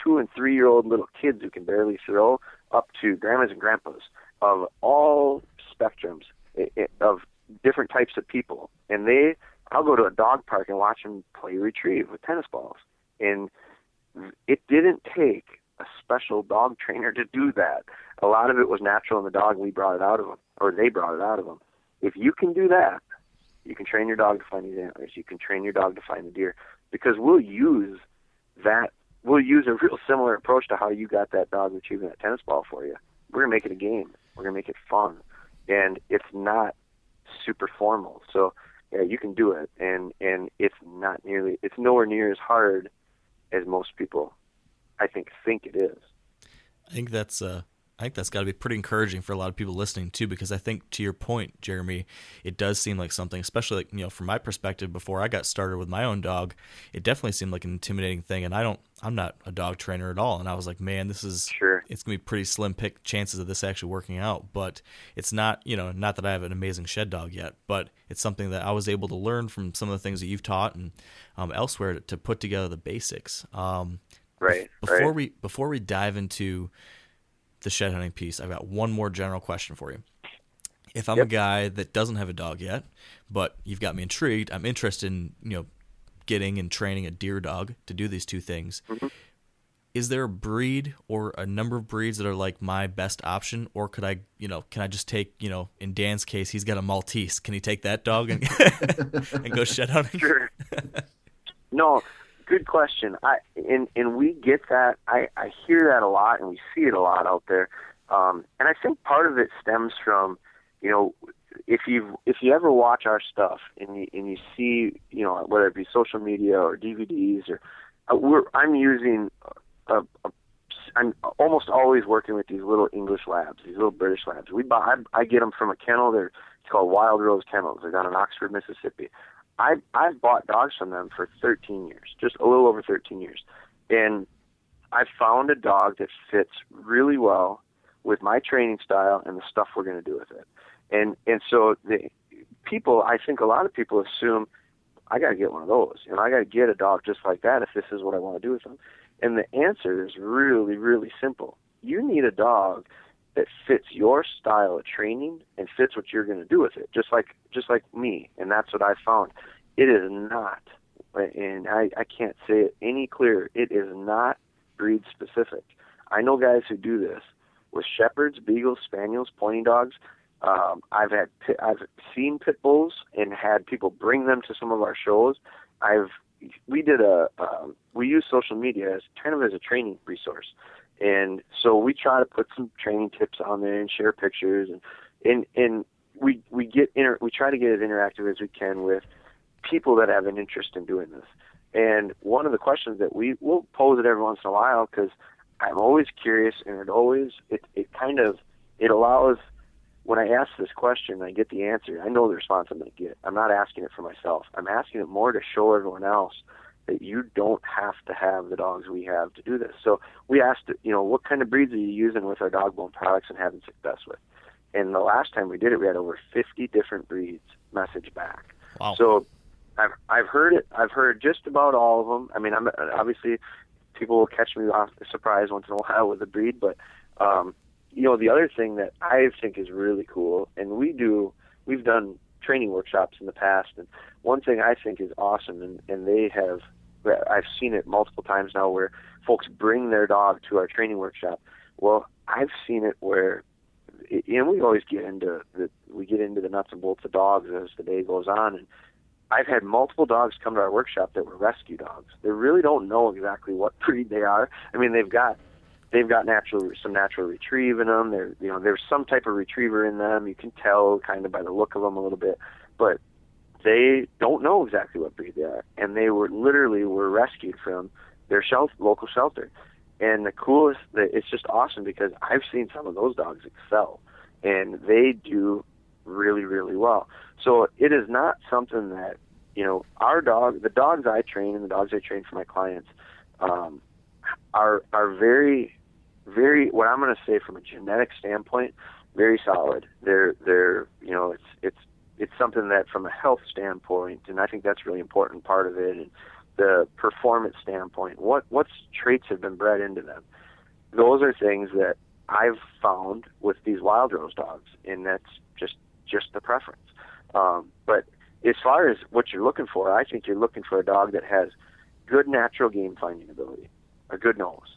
two and three year old little kids who can barely throw up to grandmas and grandpas of all spectrums eh, eh, of different types of people. And they, I'll go to a dog park and watch them play retrieve with tennis balls. And it didn't take a special dog trainer to do that. A lot of it was natural in the dog. We brought it out of them, or they brought it out of them. If you can do that, you can train your dog to find these antlers. You can train your dog to find the deer because we'll use that. We'll use a real similar approach to how you got that dog retrieving that tennis ball for you. We're gonna make it a game. We're gonna make it fun, and it's not super formal. So yeah, you can do it, and and it's not nearly. It's nowhere near as hard as most people I think think it is. I think that's uh, I think that's got to be pretty encouraging for a lot of people listening too, because I think to your point, Jeremy, it does seem like something, especially like you know from my perspective. Before I got started with my own dog, it definitely seemed like an intimidating thing, and I don't, I'm not a dog trainer at all, and I was like, man, this is sure it's gonna be pretty slim pick chances of this actually working out, but it's not, you know, not that I have an amazing shed dog yet, but it's something that I was able to learn from some of the things that you've taught and um, elsewhere to, to, put together the basics. Um, Right. Before right. we before we dive into the shed hunting piece, I've got one more general question for you. If I'm yep. a guy that doesn't have a dog yet, but you've got me intrigued, I'm interested in you know getting and training a deer dog to do these two things. Mm-hmm. is there a breed or a number of breeds that are like my best option or could i you know can i just take you know in dan's case he's got a maltese can he take that dog and, *laughs* and go shed hunting sure no good question i and and we get that i i hear that a lot and we see it a lot out there um and i think part of it stems from you know if you if you ever watch our stuff and you and you see you know whether it be social media or DVDs or uh, we're I'm using a, a I'm almost always working with these little English labs, these little British labs. We buy I, I get them from a kennel. They're it's called Wild Rose Kennels. They're down in Oxford, Mississippi. I I've bought dogs from them for 13 years, just a little over 13 years, and I found a dog that fits really well with my training style and the stuff we're going to do with it. And and so the people, I think a lot of people assume I got to get one of those, and I got to get a dog just like that if this is what I want to do with them. And the answer is really, really simple. You need a dog that fits your style of training and fits what you're going to do with it, just like just like me. And that's what I found. It is not, and I, I can't say it any clearer. It is not breed specific. I know guys who do this with shepherds, beagles, spaniels, pointing dogs. Um, I've had I've seen pit bulls and had people bring them to some of our shows. I've we did a um, we use social media as kind of as a training resource, and so we try to put some training tips on there and share pictures and and and we we get inter- we try to get as interactive as we can with people that have an interest in doing this. And one of the questions that we will pose it every once in a while because I'm always curious and it always it it kind of it allows when I ask this question, I get the answer. I know the response I'm going to get. I'm not asking it for myself. I'm asking it more to show everyone else that you don't have to have the dogs we have to do this. So we asked, you know, what kind of breeds are you using with our Dogbone products and having success with? And the last time we did it, we had over 50 different breeds message back. Wow. So I've I've heard it. I've heard just about all of them. I mean, I'm obviously people will catch me off surprise once in a while with a breed, but um, you know, the other thing that I think is really cool, and we do, we've done training workshops in the past, and one thing I think is awesome, and, and they have, I've seen it multiple times now where folks bring their dog to our training workshop. Well, I've seen it where, and we always get into the, we get into the nuts and bolts of dogs as the day goes on, and I've had multiple dogs come to our workshop that were rescue dogs. They really don't know exactly what *laughs* breed they are. I mean, they've got they've got natural some natural retrieve in them. There, you know, there's some type of retriever in them. You can tell kind of by the look of them a little bit, but they don't know exactly what breed they are, and they were literally were rescued from their shelter, local shelter. And the coolest, it's just awesome because I've seen some of those dogs excel, and they do really, really well. So it is not something that you know our dog, the dogs I train and the dogs I train for my clients, um, are are very very what I'm going to say from a genetic standpoint, very solid. They're they're you know it's it's it's something that from a health standpoint, and I think that's really important part of it, and the performance standpoint, what what's traits have been bred into them. Those are things that I've found with these Wild Rose dogs, and that's just just the preference. Um, but as far as what you're looking for, I think you're looking for a dog that has good natural game finding ability, a good nose,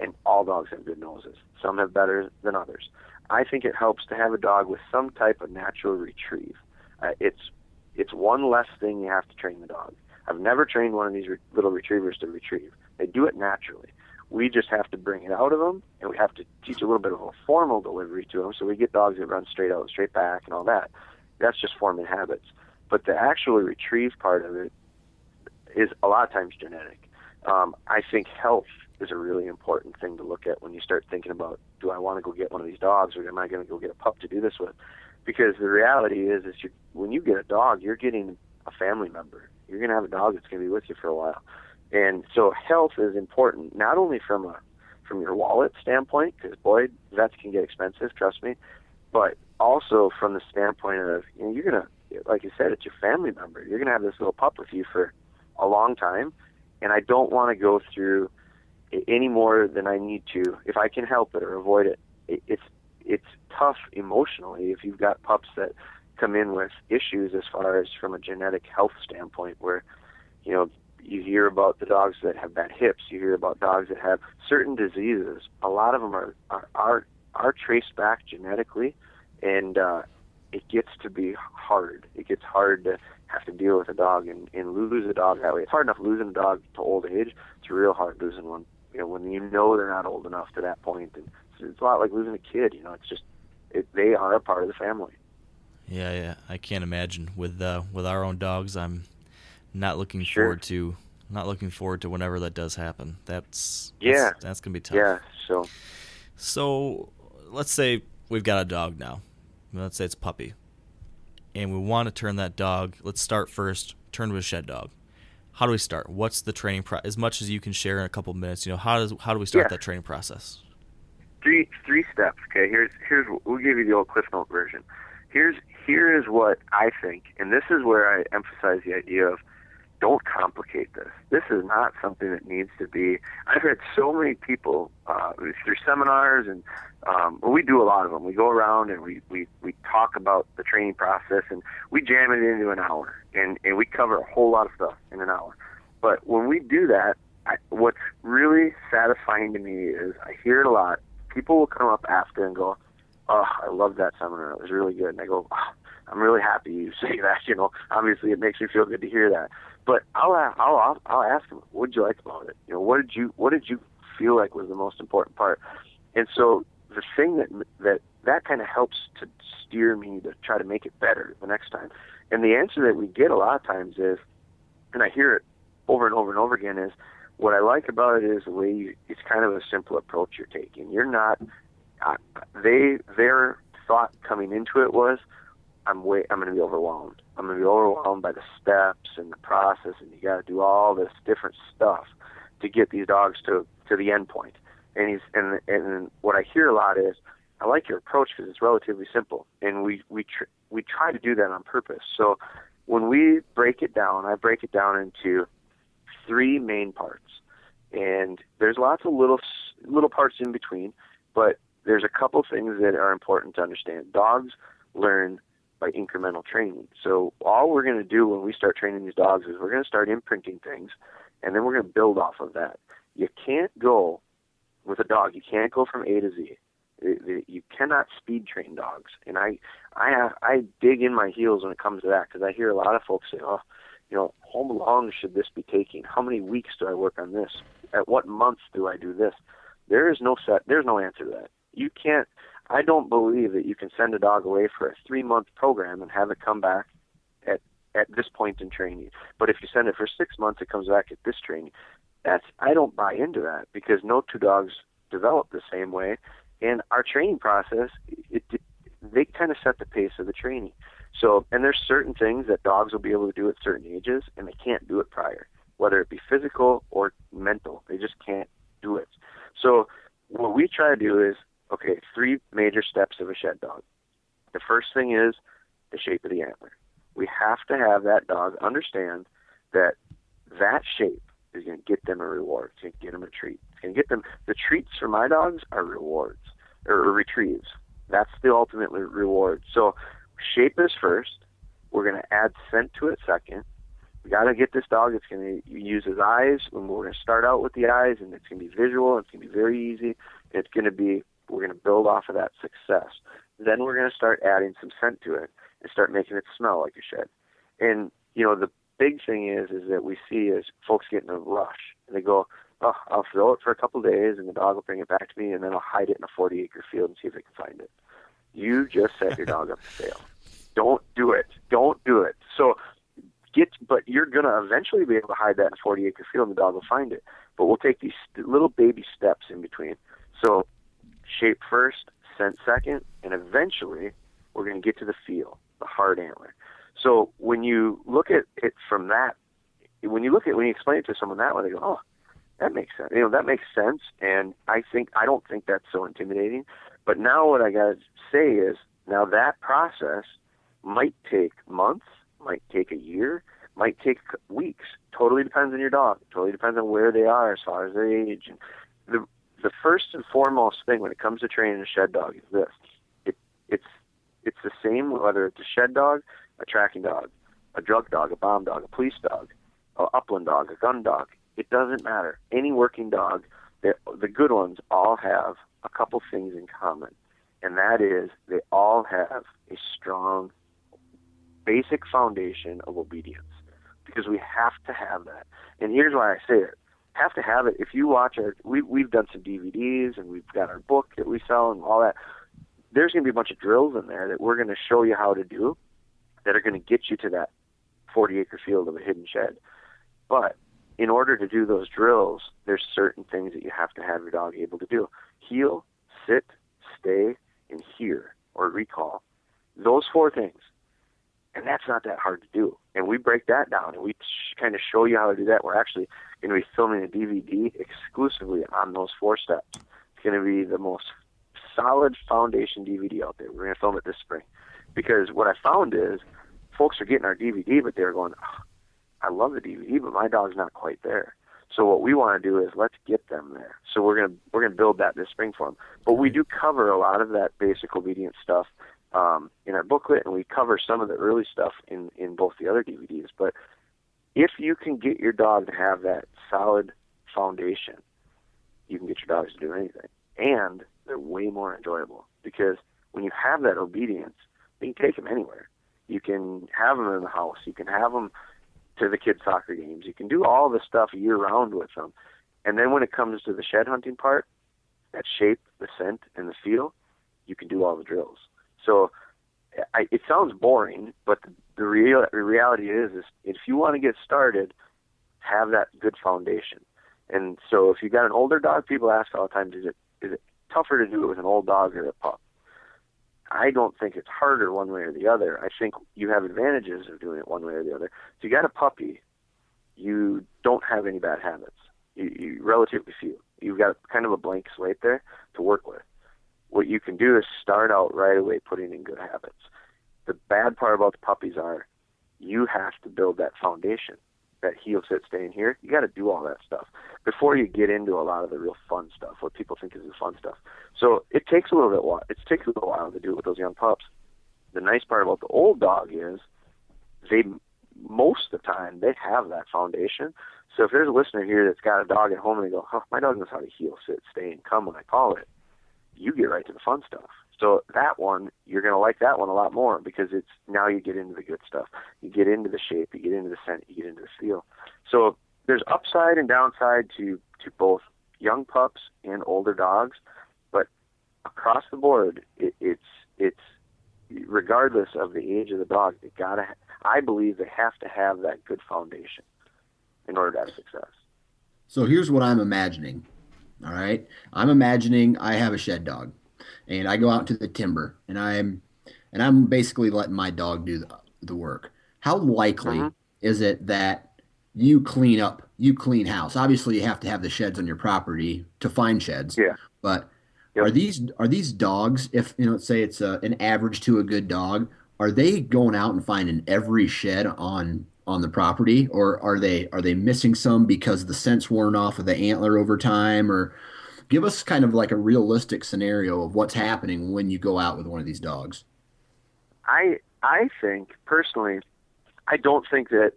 and all dogs have good noses. Some have better than others. I think it helps to have a dog with some type of natural retrieve. Uh, it's it's one less thing you have to train the dog. I've never trained one of these re- little retrievers to retrieve. They do it naturally. We just have to bring it out of them, and we have to teach a little bit of a formal delivery to them. So we get dogs that run straight out, straight back, and all that. That's just forming habits. But the actual retrieve part of it is a lot of times genetic. Um, I think health is a really important thing to look at when you start thinking about do I want to go get one of these dogs or am I going to go get a pup to do this with? Because the reality is, is you, when you get a dog, you're getting a family member. You're going to have a dog that's going to be with you for a while, and so health is important not only from a from your wallet standpoint, because boy, vets can get expensive, trust me, but also from the standpoint of you know you're going to, like you said, it's your family member. You're going to have this little pup with you for a long time, and I don't want to go through any more than I need to if I can help it or avoid it. it it's it's tough emotionally if you've got pups that come in with issues as far as from a genetic health standpoint where you know you hear about the dogs that have bad hips. You hear about dogs that have certain diseases. A lot of them are are are, are traced back genetically, and uh, it gets to be hard. It gets hard to have to deal with a dog and, and lose a dog that way. It's hard enough losing a dog to old age. It's real hard losing one. You know, when you know they're not old enough to that point, and it's, a lot like losing a kid. You know, it's just it, they are a part of the family. Yeah, yeah, I can't imagine with uh, with our own dogs. I'm not looking Sure. forward to not looking forward to whenever that does happen. That's Yeah. that's, that's gonna be tough. Yeah. So So let's say we've got a dog now. Let's say it's a puppy, and we want to turn that dog. Let's start first. Turn to a shed dog. How do we start? What's the training pro? As much as you can share in a couple minutes, you know how does how do we start Yeah. that training process? Three three steps. Okay, here's here's we'll give you the old Cliff Note version. Here's here is what I think, and this is where I emphasize the idea of don't complicate this. This is not something that needs to be. I've had so many people uh, through seminars, and um, well, we do a lot of them. We go around and we, we we talk about the training process, and we jam it into an hour, and and we cover a whole lot of stuff in an hour. But when we do that, I, what's really satisfying to me is I hear it a lot. People will come up after and go, "Oh, I love that seminar. It was really good." And I go, oh, "I'm really happy you *laughs* say that." You know, obviously it makes me feel good to hear that. But I'll I'll, I'll ask them, "What did you like about it? You know, what did you what did you feel like was the most important part?" And so the thing that that that kind of helps to steer me to try to make it better the next time. And the answer that we get a lot of times is, and I hear it over and over and over again is what I like about it is the way you, it's kind of a simple approach you're taking. You're not uh, they their thought coming into it was I'm way I'm going to be overwhelmed. I'm going to be overwhelmed by the steps and the process, and you got to do all this different stuff to get these dogs to to the end point. And he's and and what I hear a lot is I like your approach because it's relatively simple, and we we tr- we try to do that on purpose. So when we break it down, I break it down into three main parts, and there's lots of little little parts in between, but there's a couple things that are important to understand. Dogs learn by incremental training. So all we're going to do when we start training these dogs is we're going to start imprinting things, and then we're going to build off of that. You can't go with a dog. You can't go from A to Z. You cannot speed train dogs, and I, I, I dig in my heels when it comes to that because I hear a lot of folks say, "Oh, you know, how long should this be taking? How many weeks do I work on this? At what months do I do this?" There is no set. There's no answer to that. You can't. I don't believe that you can send a dog away for a three month program and have it come back at at this point in training. But if you send it for six months, it comes back at this training. That's I don't buy into that because no two dogs develop the same way, and our training process it, it they kind of set the pace of the training. So and there's certain things that dogs will be able to do at certain ages, and they can't do it prior, whether it be physical or mental. They just can't do it. So what we try to do is okay, three major steps of a shed dog. The first thing is the shape of the antler. We have to have that dog understand that that shape is going to get them a reward. It's going to get them a treat. It's going to get them the treats for my dogs are rewards or retrieves. That's the ultimate reward. So shape is first. We're going to add scent to it second. We got to get this dog. It's going to use his eyes, and we're going to start out with the eyes, and it's going to be visual. It's going to be very easy. It's going to be we're going to build off of that success. Then we're going to start adding some scent to it and start making it smell like a shed. And you know the big thing is is that we see is folks get in a rush and they go, oh, I'll throw it for a couple of days and the dog will bring it back to me and then I'll hide it in a 40 acre field and see if I can find it. You just set your dog up to fail. Don't do it. Don't do it. So get, but you're gonna eventually be able to hide that in a 40 acre field and the dog will find it. But we'll take these little baby steps in between. So shape first, scent second, and eventually we're going to get to the feel, the hard antler. So when you look at it from that, when you look at when you explain it to someone that way, they go, "Oh, that makes sense." You know, that makes sense. And I think I don't think that's so intimidating. But now what I got to say is, now that process might take months, might take a year, might take weeks. Totally depends on your dog. Totally depends on where they are as far as their age. And the the first and foremost thing when it comes to training a shed dog is this: it it's it's the same whether it's a shed dog, a tracking dog, a drug dog, a bomb dog, a police dog. a upland dog, a gun dog. It doesn't matter. Any working dog, the good ones all have a couple things in common, and that is they all have a strong basic foundation of obedience because we have to have that. And here's why I say it. Have to have it. If you watch our, we, we've done some DVDs and we've got our book that we sell and all that. There's going to be a bunch of drills in there that we're going to show you how to do that are going to get you to that 40 acre field of a hidden shed. But in order to do those drills, there's certain things that you have to have your dog able to do. Heel, sit, stay, and hear or recall. Those four things. And that's not that hard to do. And we break that down and we kind of show you how to do that. We're actually going to be filming a DVD exclusively on those four steps. It's going to be the most solid foundation DVD out there. We're going to film it this spring. Because what I found is folks are getting our DVD, but they're going, oh, I love the DVD, but my dog's not quite there. So what we want to do is let's get them there. So we're gonna we're gonna build that this spring for them. But we do cover a lot of that basic obedience stuff um, in our booklet, and we cover some of the early stuff in in both the other DVDs. But if you can get your dog to have that solid foundation, you can get your dogs to do anything, and they're way more enjoyable because when you have that obedience, you can take them anywhere. You can have them in the house. You can have them to the kids' soccer games. You can do all the stuff year round with them. And then when it comes to the shed hunting part, that shape, the scent, and the feel, you can do all the drills. So I, it sounds boring, but the, the real the reality is, is if you want to get started, have that good foundation. And so if you got an older dog, people ask all the time, is it is it tougher to do it with an old dog or a pup? I don't think it's harder one way or the other. I think you have advantages of doing it one way or the other. If you got a puppy, you don't have any bad habits. You, you relatively few. You've got kind of a blank slate there to work with. What you can do is start out right away putting in good habits. The bad part about the puppies are you have to build that foundation that heel sit stay in here. You got to do all that stuff before you get into a lot of the real fun stuff, what people think is the fun stuff. So it takes a little bit while. It takes a little while to do it with those young pups. The nice part about the old dog is they most of the time they have that foundation. So if there's a listener here that's got a dog at home and they go, "Oh, my dog knows how to heel, sit, stay, and come when I call it," you get right to the fun stuff. So that one, you're going to like that one a lot more because it's now you get into the good stuff. You get into the shape, you get into the scent, you get into the feel. So there's upside and downside to to both young pups and older dogs, but across the board, it, it's it's regardless of the age of the dog, they gotta. I believe they have to have that good foundation in order to have success. So here's what I'm imagining. All right, I'm imagining I have a shed dog and I go out to the timber and I'm and I'm basically letting my dog do the, the work. How likely uh-huh. is it that you clean up, you clean house? Obviously, you have to have the sheds on your property to find sheds. Yeah. But yep. are these are these dogs? If you know, say it's a, an average to a good dog, are they going out and finding every shed on on the property, or are they are they missing some because the scent's worn off of the antler over time, or give us kind of like a realistic scenario of what's happening when you go out with one of these dogs. I I think personally, I don't think that.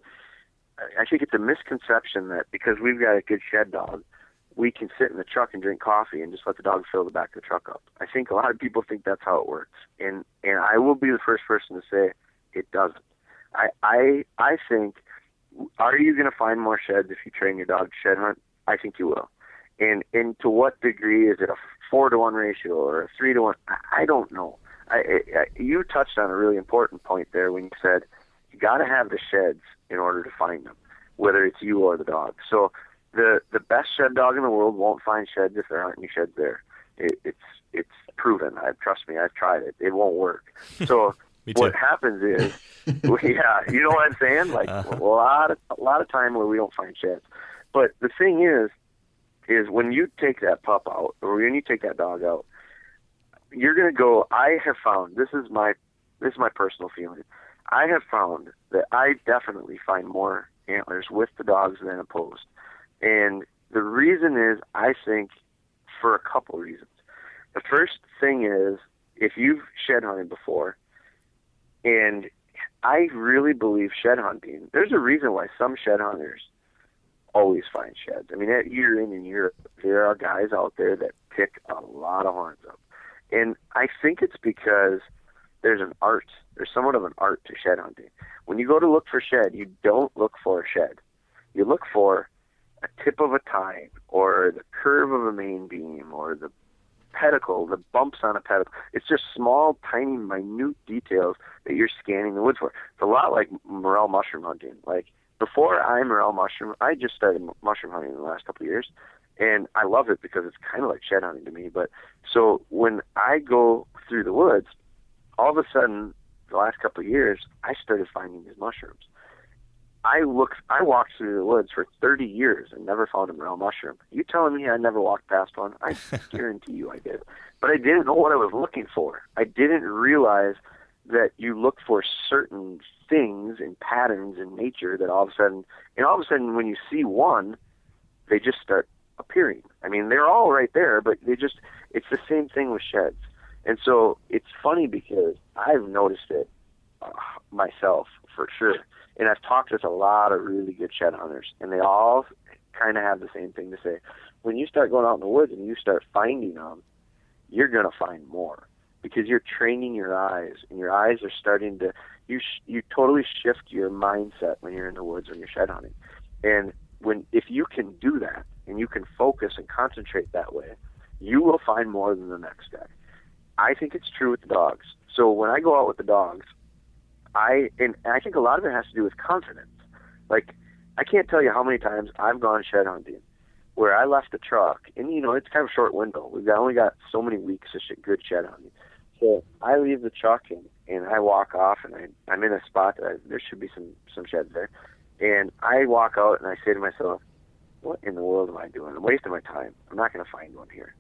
I think it's a misconception that because we've got a good shed dog, we can sit in the truck and drink coffee and just let the dog fill the back of the truck up. I think a lot of people think that's how it works, and and I will be the first person to say it doesn't. I I I think. Are you going to find more sheds if you train your dog to shed hunt? I think you will and and to what degree is it a four to one ratio or a three to one? I, don't know. I, I, you touched on a really important point there when you said you got to have the sheds in order to find them, whether it's you or the dog. So the the best shed dog in the world won't find sheds if there aren't any sheds there. It, it's it's proven. I trust me. I've tried it. It won't work. *laughs* So what happens is, *laughs* yeah, you know what I'm saying? Like uh-huh. a lot of a lot of time where we don't find sheds. But the thing is, is when you take that pup out or when you take that dog out, you're going to go. I have found this is my this is my personal feeling. I have found that I definitely find more antlers with the dogs than opposed, and the reason is I think for a couple reasons. The first thing is if you've shed hunted before, and I really believe shed hunting. There's a reason why some shed hunters always find sheds. I mean, year in and year, there are guys out there that pick a lot of horns up, and I think it's because there's an art. There's somewhat of an art to shed hunting. When you go to look for shed, you don't look for a shed. You look for a tip of a tine or the curve of a main beam or the pedicle, the bumps on a pedicle. It's just small, tiny, minute details that you're scanning the woods for. It's a lot like morel mushroom hunting. Like before I morel mushroom, I just started mushroom hunting in the last couple of years, and I love it because it's kind of like shed hunting to me. But so when I go through the woods, all of a sudden, the last couple of years, I started finding these mushrooms. I looked, I walked through the woods for 30 years and never found a morel mushroom. You telling me I never walked past one? I *laughs* guarantee you I did. But I didn't know what I was looking for. I didn't realize that you look for certain things and patterns in nature that all of a sudden, and all of a sudden when you see one, they just start appearing. I mean, they're all right there, but they just, it's the same thing with sheds. And so it's funny because I've noticed it uh, myself for sure and I've talked with a lot of really good shed hunters, and they all kind of have the same thing to say. When you start going out in the woods and you start finding them, you're going to find more because you're training your eyes, and your eyes are starting to you sh- you totally shift your mindset when you're in the woods when you're shed hunting, and when if you can do that and you can focus and concentrate that way, you will find more than the next guy. I think it's true with the dogs. So when I go out with the dogs, I and I think a lot of it has to do with confidence. Like I can't tell you how many times I've gone shed hunting where I left the truck, and you know it's kind of a short window. We've only got so many weeks of good shed hunting. So I leave the truck and and I walk off, and I I'm in a spot that I, there should be some some sheds there, and I walk out and I say to myself, "What in the world am I doing? I'm wasting my time. I'm not going to find one here."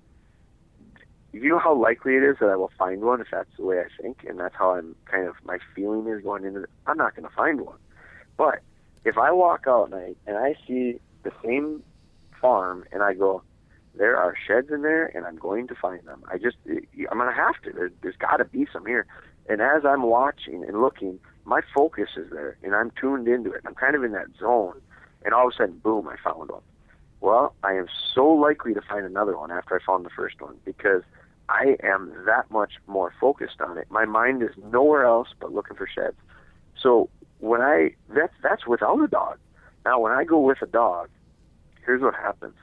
you know how likely it is that I will find one if that's the way I think, and that's how I'm kind of my feeling is going into. it. I'm not going to find one, but if I walk out and I and I see the same farm and I go, there are sheds in there, and I'm going to find them. I just I'm going to have to. There, there's got to be some here, and as I'm watching and looking, my focus is there, and I'm tuned into it. I'm kind of in that zone, and all of a sudden, boom, I found one. Well, I am so likely to find another one after I found the first one because I am that much more focused on it. My mind is nowhere else but looking for sheds. So when I that's that's without a dog. Now when I go with a dog, here's what happens.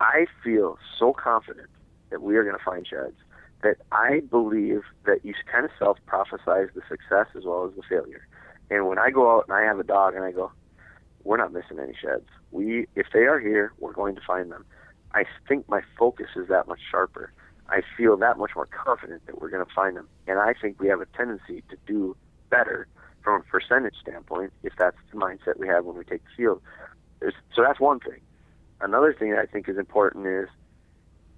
I feel so confident that we are going to find sheds that I believe that you kind of self prophesize the success as well as the failure. And when I go out and I have a dog and I go, we're not missing any sheds. We, if they are here, we're going to find them. I think my focus is that much sharper. I feel that much more confident that we're going to find them. And I think we have a tendency to do better from a percentage standpoint if that's the mindset we have when we take the field. There's, so that's one thing. Another thing that I think is important is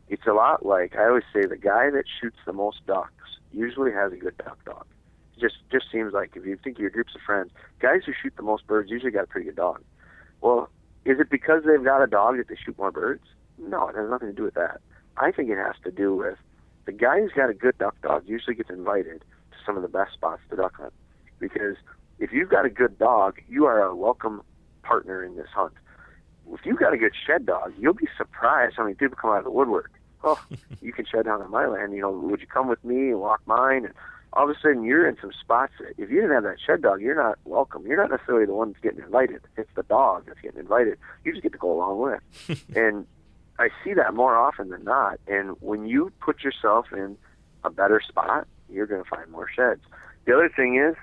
it's a lot like I always say the guy that shoots the most ducks usually has a good duck dog. It just just seems like if you think of your groups of friends, guys who shoot the most birds usually got a pretty good dog. Well, is it because they've got a dog that they shoot more birds? No, it has nothing to do with that. I think it has to do with the guy who's got a good duck dog usually gets invited to some of the best spots to duck hunt because if you've got a good dog, you are a welcome partner in this hunt. If you've got a good shed dog, you'll be surprised how many people come out of the woodwork. Oh, *laughs* you can shed down on my land. You know, would you come with me and walk mine? And all of a sudden, you're in some spots. That, if you didn't have that shed dog, you're not welcome. You're not necessarily the one that's getting invited. It's the dog that's getting invited. You just get to go along with. *laughs* and I see that more often than not. And when you put yourself in a better spot, you're going to find more sheds. The other thing is,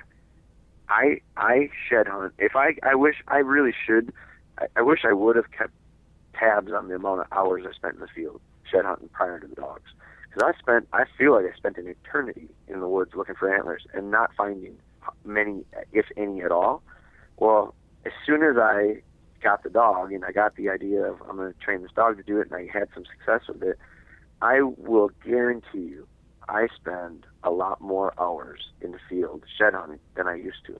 I I shed hunt. If I I wish I really should. I, I wish I would have kept tabs on the amount of hours I spent in the field shed hunting prior to the dogs. Because I spent, I feel like I spent an eternity in the woods looking for antlers and not finding many, if any, at all. Well, as soon as I got the dog and I got the idea of I'm going to train this dog to do it and I had some success with it, I will guarantee you I spend a lot more hours in the field shed hunting than I used to.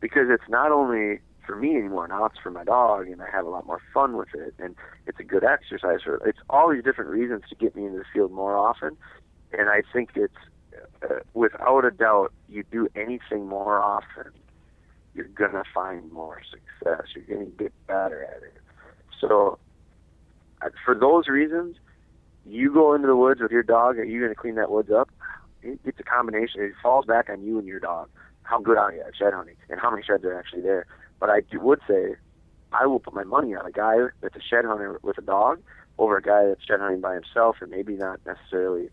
Because it's not only for me anymore, now it's for my dog and I have a lot more fun with it and it's a good exercise for it's all these different reasons to get me into the field more often. And I think it's uh, without a doubt you do anything more often you're gonna find more success. You're gonna get better at it. So, uh, for those reasons, you go into the woods with your dog. Are you gonna clean that woods up? It's a combination. It falls back on you and your dog. How good are you at shed hunting, and how many sheds are actually there? But I would say, I will put my money on a guy that's a shed hunter with a dog over a guy that's shed hunting by himself and maybe not necessarily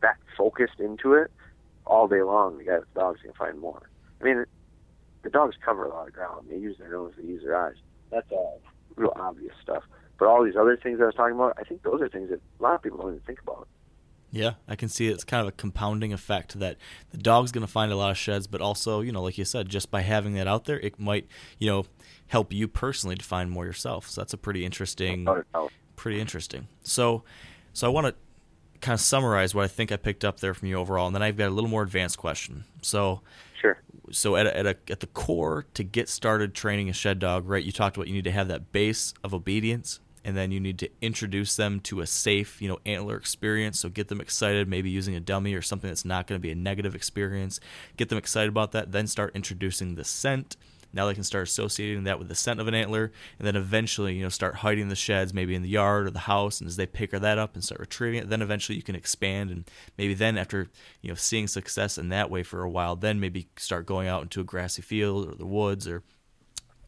that focused into it all day long. The guy with the dog's gonna find more. I mean, the dogs cover a lot of ground. They use their nose, they use their eyes. That's all real obvious stuff. But all these other things I was talking about, I think those are things that a lot of people don't even think about. Yeah, I can see it's kind of a compounding effect that the dog's going to find a lot of sheds, but also, you know, like you said, just by having that out there, it might, you know, help you personally to find more yourself. So that's a pretty interesting, pretty interesting. So, so I want to kind of summarize what I think I picked up there from you overall, and then I've got a little more advanced question. So, sure. So at a, at a, at the core to get started training a shed dog, right? You talked about you need to have that base of obedience, and then you need to introduce them to a safe, you know, antler experience. So get them excited, maybe using a dummy or something that's not going to be a negative experience. Get them excited about that. Then start introducing the scent now they can start associating that with the scent of an antler, and then eventually, you know, start hiding the sheds maybe in the yard or the house. And as they pick that up and start retrieving it, then eventually you can expand, and maybe then after you know seeing success in that way for a while, then maybe start going out into a grassy field or the woods or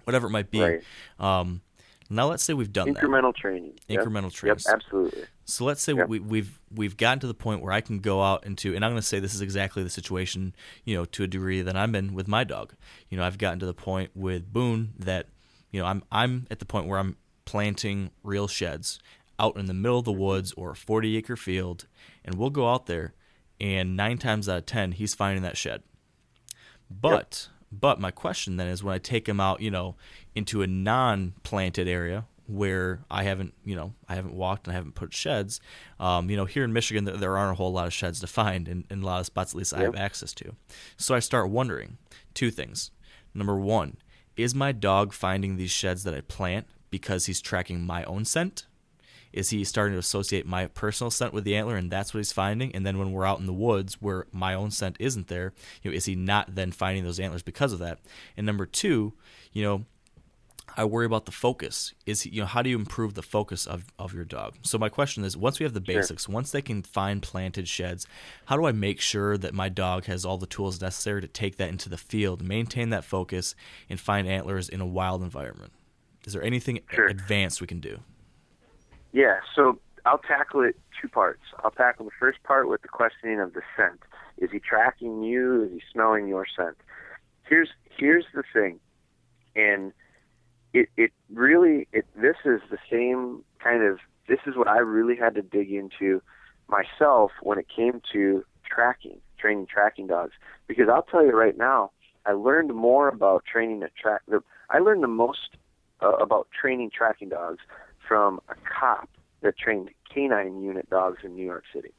whatever it might be. Right. Um, now let's say we've done incremental that. training. Incremental yep. training. Yep, absolutely. So let's say yep. we, we've we've gotten to the point where I can go out into, and I'm going to say this is exactly the situation, you know, to a degree that I'm in with my dog. You know, I've gotten to the point with Boone that, you know, I'm I'm at the point where I'm planting real sheds out in the middle of the woods or a 40 acre field, and we'll go out there, and nine times out of ten he's finding that shed. But. But my question then is when I take them out, you know, into a non-planted area where I haven't, you know, I haven't walked and I haven't put sheds. Um, you know, here in Michigan, there, there, aren't a whole lot of sheds to find in, in a lot of spots, at least I have access to. So I start wondering two things. Number one, is my dog finding these sheds that I plant because he's tracking my own scent? Is he starting to associate my personal scent with the antler, and that's what he's finding? And then when we're out in the woods where my own scent isn't there, you know, is he not then finding those antlers because of that? And number two, you know, I worry about the focus. Is you know how do you improve the focus of, of your dog? So my question is, once we have the basics, sure. once they can find planted sheds, how do I make sure that my dog has all the tools necessary to take that into the field, maintain that focus, and find antlers in a wild environment? Is there anything sure. advanced we can do? Yeah, so I'll tackle it two parts. I'll tackle the first part with the questioning of the scent. Is he tracking you? Is he smelling your scent? Here's here's the thing, and it it really it this is the same kind of this is what I really had to dig into myself when it came to tracking, training tracking dogs. Because I'll tell you right now, I learned more about training a track. I learned the most uh, about training tracking dogs from a cop that trained canine unit dogs in New York City.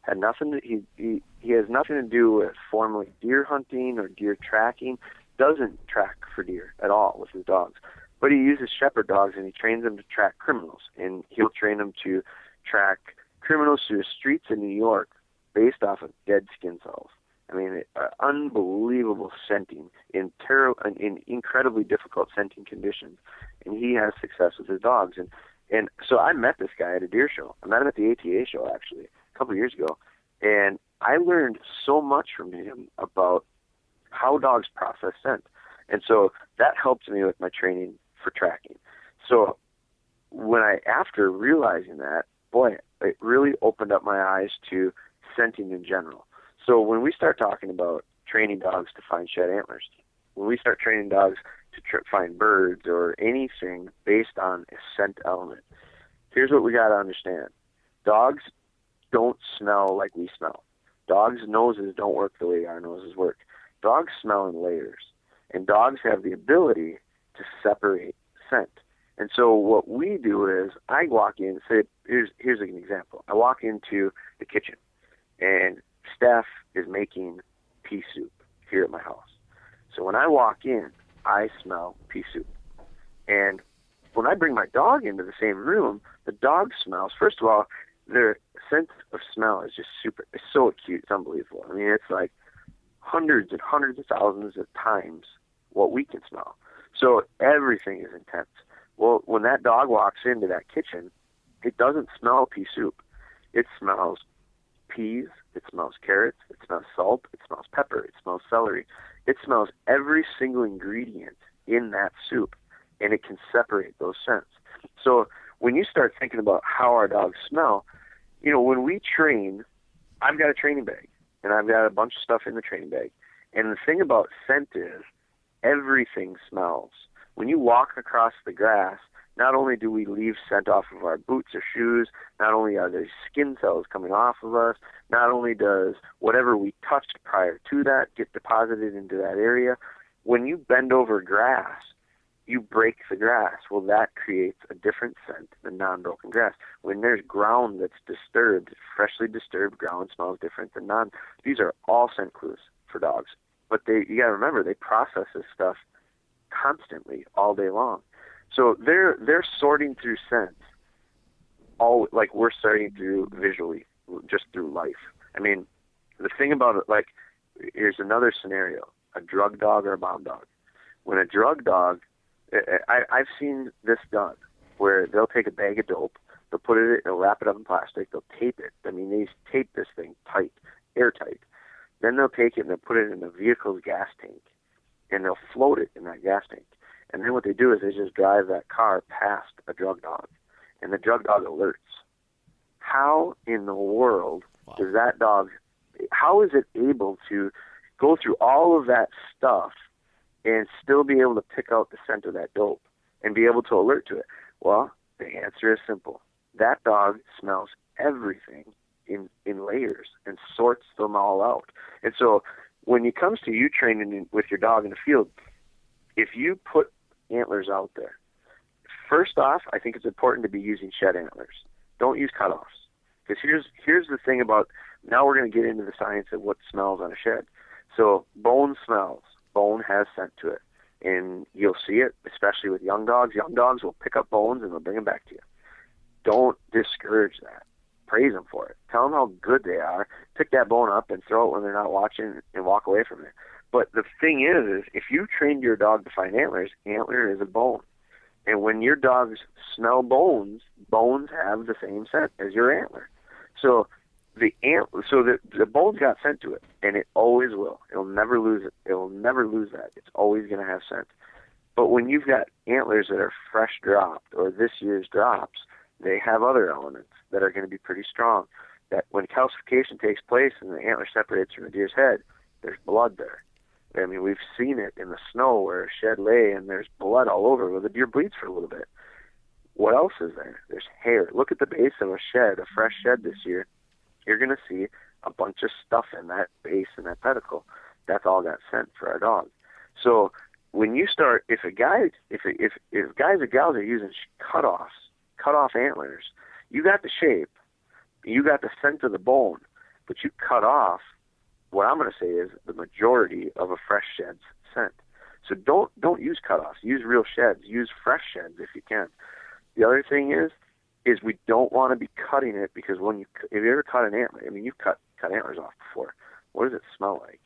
Had nothing to, he, he he has nothing to do with formally deer hunting or deer tracking. Doesn't track for deer at all with his dogs, but he uses shepherd dogs and he trains them to track criminals. And he'll train them to track criminals through the streets in New York based off of dead skin cells. I mean, uh, unbelievable scenting in terrible, in incredibly difficult scenting conditions, and he has success with his dogs. And and so I met this guy at a deer show. I met him at the ATA show actually a couple of years ago, and I learned so much from him about how dogs process scent. And so that helped me with my training for tracking. So when I after realizing that, boy, it really opened up my eyes to scenting in general. So when we start talking about training dogs to find shed antlers, when we start training dogs to tr- find birds or anything based on a scent element. Here's what we got to understand dogs don't smell like we smell. Dogs' noses don't work the way our noses work. Dogs smell in layers, and dogs have the ability to separate scent. And so what we do is I walk in, say, here's here's an example. I walk into the kitchen, and Steph is making pea soup here at my house. So when I walk in, I smell pea soup. And when I bring my dog into the same room, the dog smells. First of all, their sense of smell is just super. It's so acute. It's unbelievable. I mean, it's like hundreds and hundreds of thousands of times what we can smell. So everything is intense. Well, when that dog walks into that kitchen, it doesn't smell pea soup. It smells peas, it smells carrots, it smells salt, it smells pepper, it smells celery. It smells every single ingredient in that soup, and it can separate those scents. So when you start thinking about how our dogs smell, you know, when we train, I've got a training bag, and I've got a bunch of stuff in the training bag. And the thing about scent is everything smells. When you walk across the grass, not only do we leave scent off of our boots or shoes, not only are there skin cells coming off of us, not only does whatever we touched prior to that get deposited into that area, when you bend over grass, you break the grass. Well, that creates a different scent than non-broken grass. When there's ground that's disturbed, freshly disturbed ground smells different than non. These are all scent clues for dogs. But they, you gotta remember, they process this stuff constantly all day long. So they're they're sorting through scents, all like we're sorting through visually, just through life. I mean, the thing about it, like, here's another scenario: a drug dog or a bomb dog. When a drug dog, eh, eh, I, I've seen this done, where they'll take a bag of dope, they'll put it, they'll wrap it up in plastic, they'll tape it. I mean, they tape this thing tight, airtight. Then they'll take it and they'll put it in a vehicle's gas tank, and they'll float it in that gas tank. And then what they do is they just drive that car past a drug dog, and the drug dog alerts. How in the world wow. does that dog? How is it able to go through all of that stuff and still be able to pick out the scent of that dope and be able to alert to it? Well, the answer is simple. That dog smells everything in in layers and sorts them all out. And so when it comes to you training with your dog in the field, if you put antlers out there. First off, I think it's important to be using shed antlers. Don't use cutoffs. Because here's here's the thing about now we're going to get into the science of what smells on a shed. So bone smells. Bone has scent to it, and you'll see it, especially with young dogs. Young dogs will pick up bones and they'll bring them back to you. Don't discourage that. Praise them for it. Tell them how good they are. Pick that bone up and throw it when they're not watching, and walk away from it. But the thing is, is if you trained your dog to find antlers, antler is a bone. And when your dogs smell bones, bones have the same scent as your antler. So the ant, so the the bone's got scent to it, and it always will. It'll never lose it. It'll never lose that. It's always going to have scent. But when you've got antlers that are fresh dropped or this year's drops, they have other elements that are going to be pretty strong. That when calcification takes place and the antler separates from the deer's head, there's blood there. I mean, we've seen it in the snow where a shed lay and there's blood all over where the deer bleeds for a little bit. What else is there? There's hair. Look at the base of a shed, a fresh shed this year. You're going to see a bunch of stuff in that base and that pedicle. That's all got scent for our dog. So when you start, if a guy, if if if guys or gals are using cutoffs, cut off antlers, you got the shape, you got the scent of the bone, but you cut off what I'm going to say is the majority of a fresh shed's scent. So don't don't use cutoffs. Use real sheds. Use fresh sheds if you can. The other thing is is we don't want to be cutting it because when you if you ever cut an antler, I mean you've cut cut antlers off before. What does it smell like?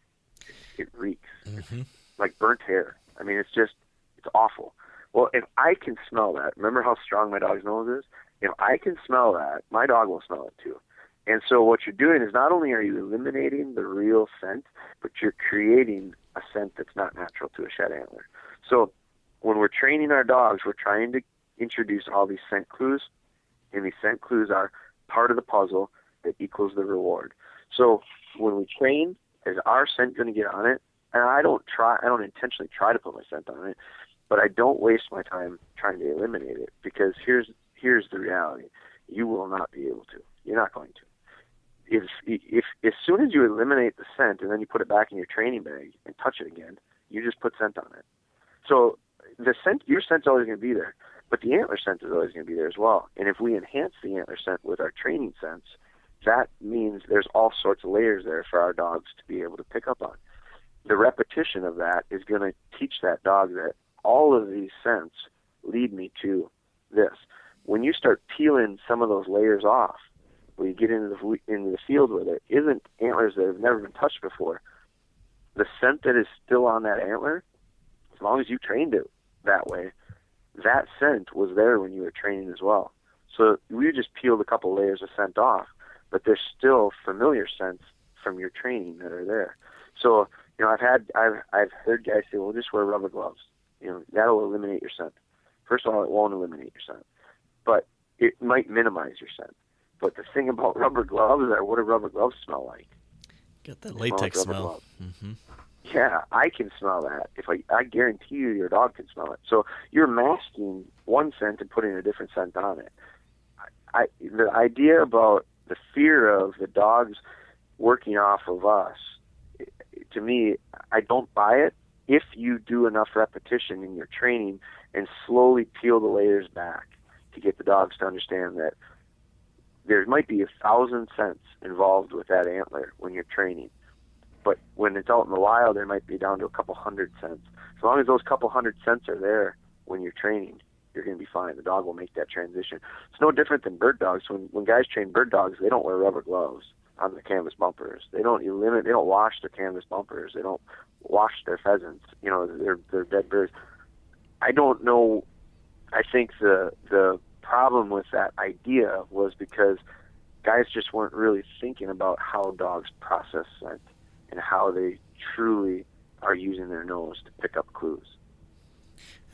It reeks mm-hmm. like burnt hair. I mean it's just it's awful. Well, if I can smell that, remember how strong my dog's nose is? If I can smell that, my dog will smell it too. And so what you're doing is not only are you eliminating the real scent, but you're creating a scent that's not natural to a shed antler. So when we're training our dogs, we're trying to introduce all these scent clues, and these scent clues are part of the puzzle that equals the reward. So when we train, is our scent going to get on it? And I don't try, I don't intentionally try to put my scent on it, but I don't waste my time trying to eliminate it because here's here's the reality: you will not be able to. You're not going to if if as soon as you eliminate the scent and then you put it back in your training bag and touch it again, you just put scent on it. So the scent, your scent's always going to be there, but the antler scent is always going to be there as well. And if we enhance the antler scent with our training scents, that means there's all sorts of layers there for our dogs to be able to pick up on. The repetition of that is going to teach that dog that all of these scents lead me to this. When you start peeling some of those layers off, when you get into the into the field where there isn't antlers that have never been touched before, the scent that is still on that antler as long as you trained it that way, that scent was there when you were training as well. So we just peeled a couple layers of scent off, but there's still familiar scents from your training that are there. So you know, I've had I've I've heard guys say, "Well, just wear rubber gloves." You know, that'll eliminate your scent. First of all, it won't eliminate your scent, but it might minimize your scent. But the thing about rubber gloves are what do rubber gloves smell like? Get that latex smell. Mm-hmm. Yeah, I can smell that. If I, I guarantee you, your dog can smell it. So you're masking one scent and putting a different scent on it. I, the idea about the fear of the dogs working off of us, to me, I don't buy it. If you do enough repetition in your training and slowly peel the layers back to get the dogs to understand that there might be a thousand scents involved with that antler when you're training. But when it's out in the wild, there might be down to a couple hundred scents. As long as those couple hundred scents are there when you're training, you're going to be fine. The dog will make that transition. It's no different than bird dogs. When when guys train bird dogs, they don't wear rubber gloves on the canvas bumpers. They don't limit. They don't wash their canvas bumpers. They don't wash their pheasants. You know, they're they're dead birds. I don't know. I think the the problem with that idea was because guys just weren't really thinking about how dogs process scent and how they truly are using their nose to pick up clues.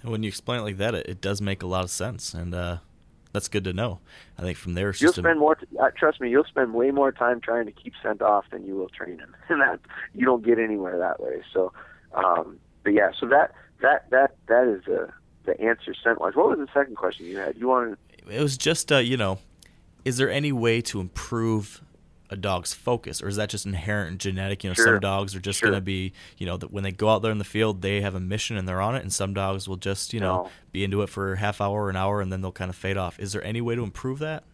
And when you explain it like that, it, it does make a lot of sense, and uh, that's good to know. I think from their there, you'll spend a... more. T- uh, trust me, you'll spend way more time trying to keep scent off than you will train him, *laughs* and that you don't get anywhere that way. So, um, but yeah, so that that that that is the the answer sent was. What was the second question you had? You wanted. It was just uh, you know, is there any way to improve a dog's focus, or is that just inherent and genetic? You know, sure. some dogs are just sure. going to be, you know, that when they go out there in the field, they have a mission and they're on it, and some dogs will just, you know, no. be into it for a half hour, an hour, and then they'll kind of fade off. Is there any way to improve that?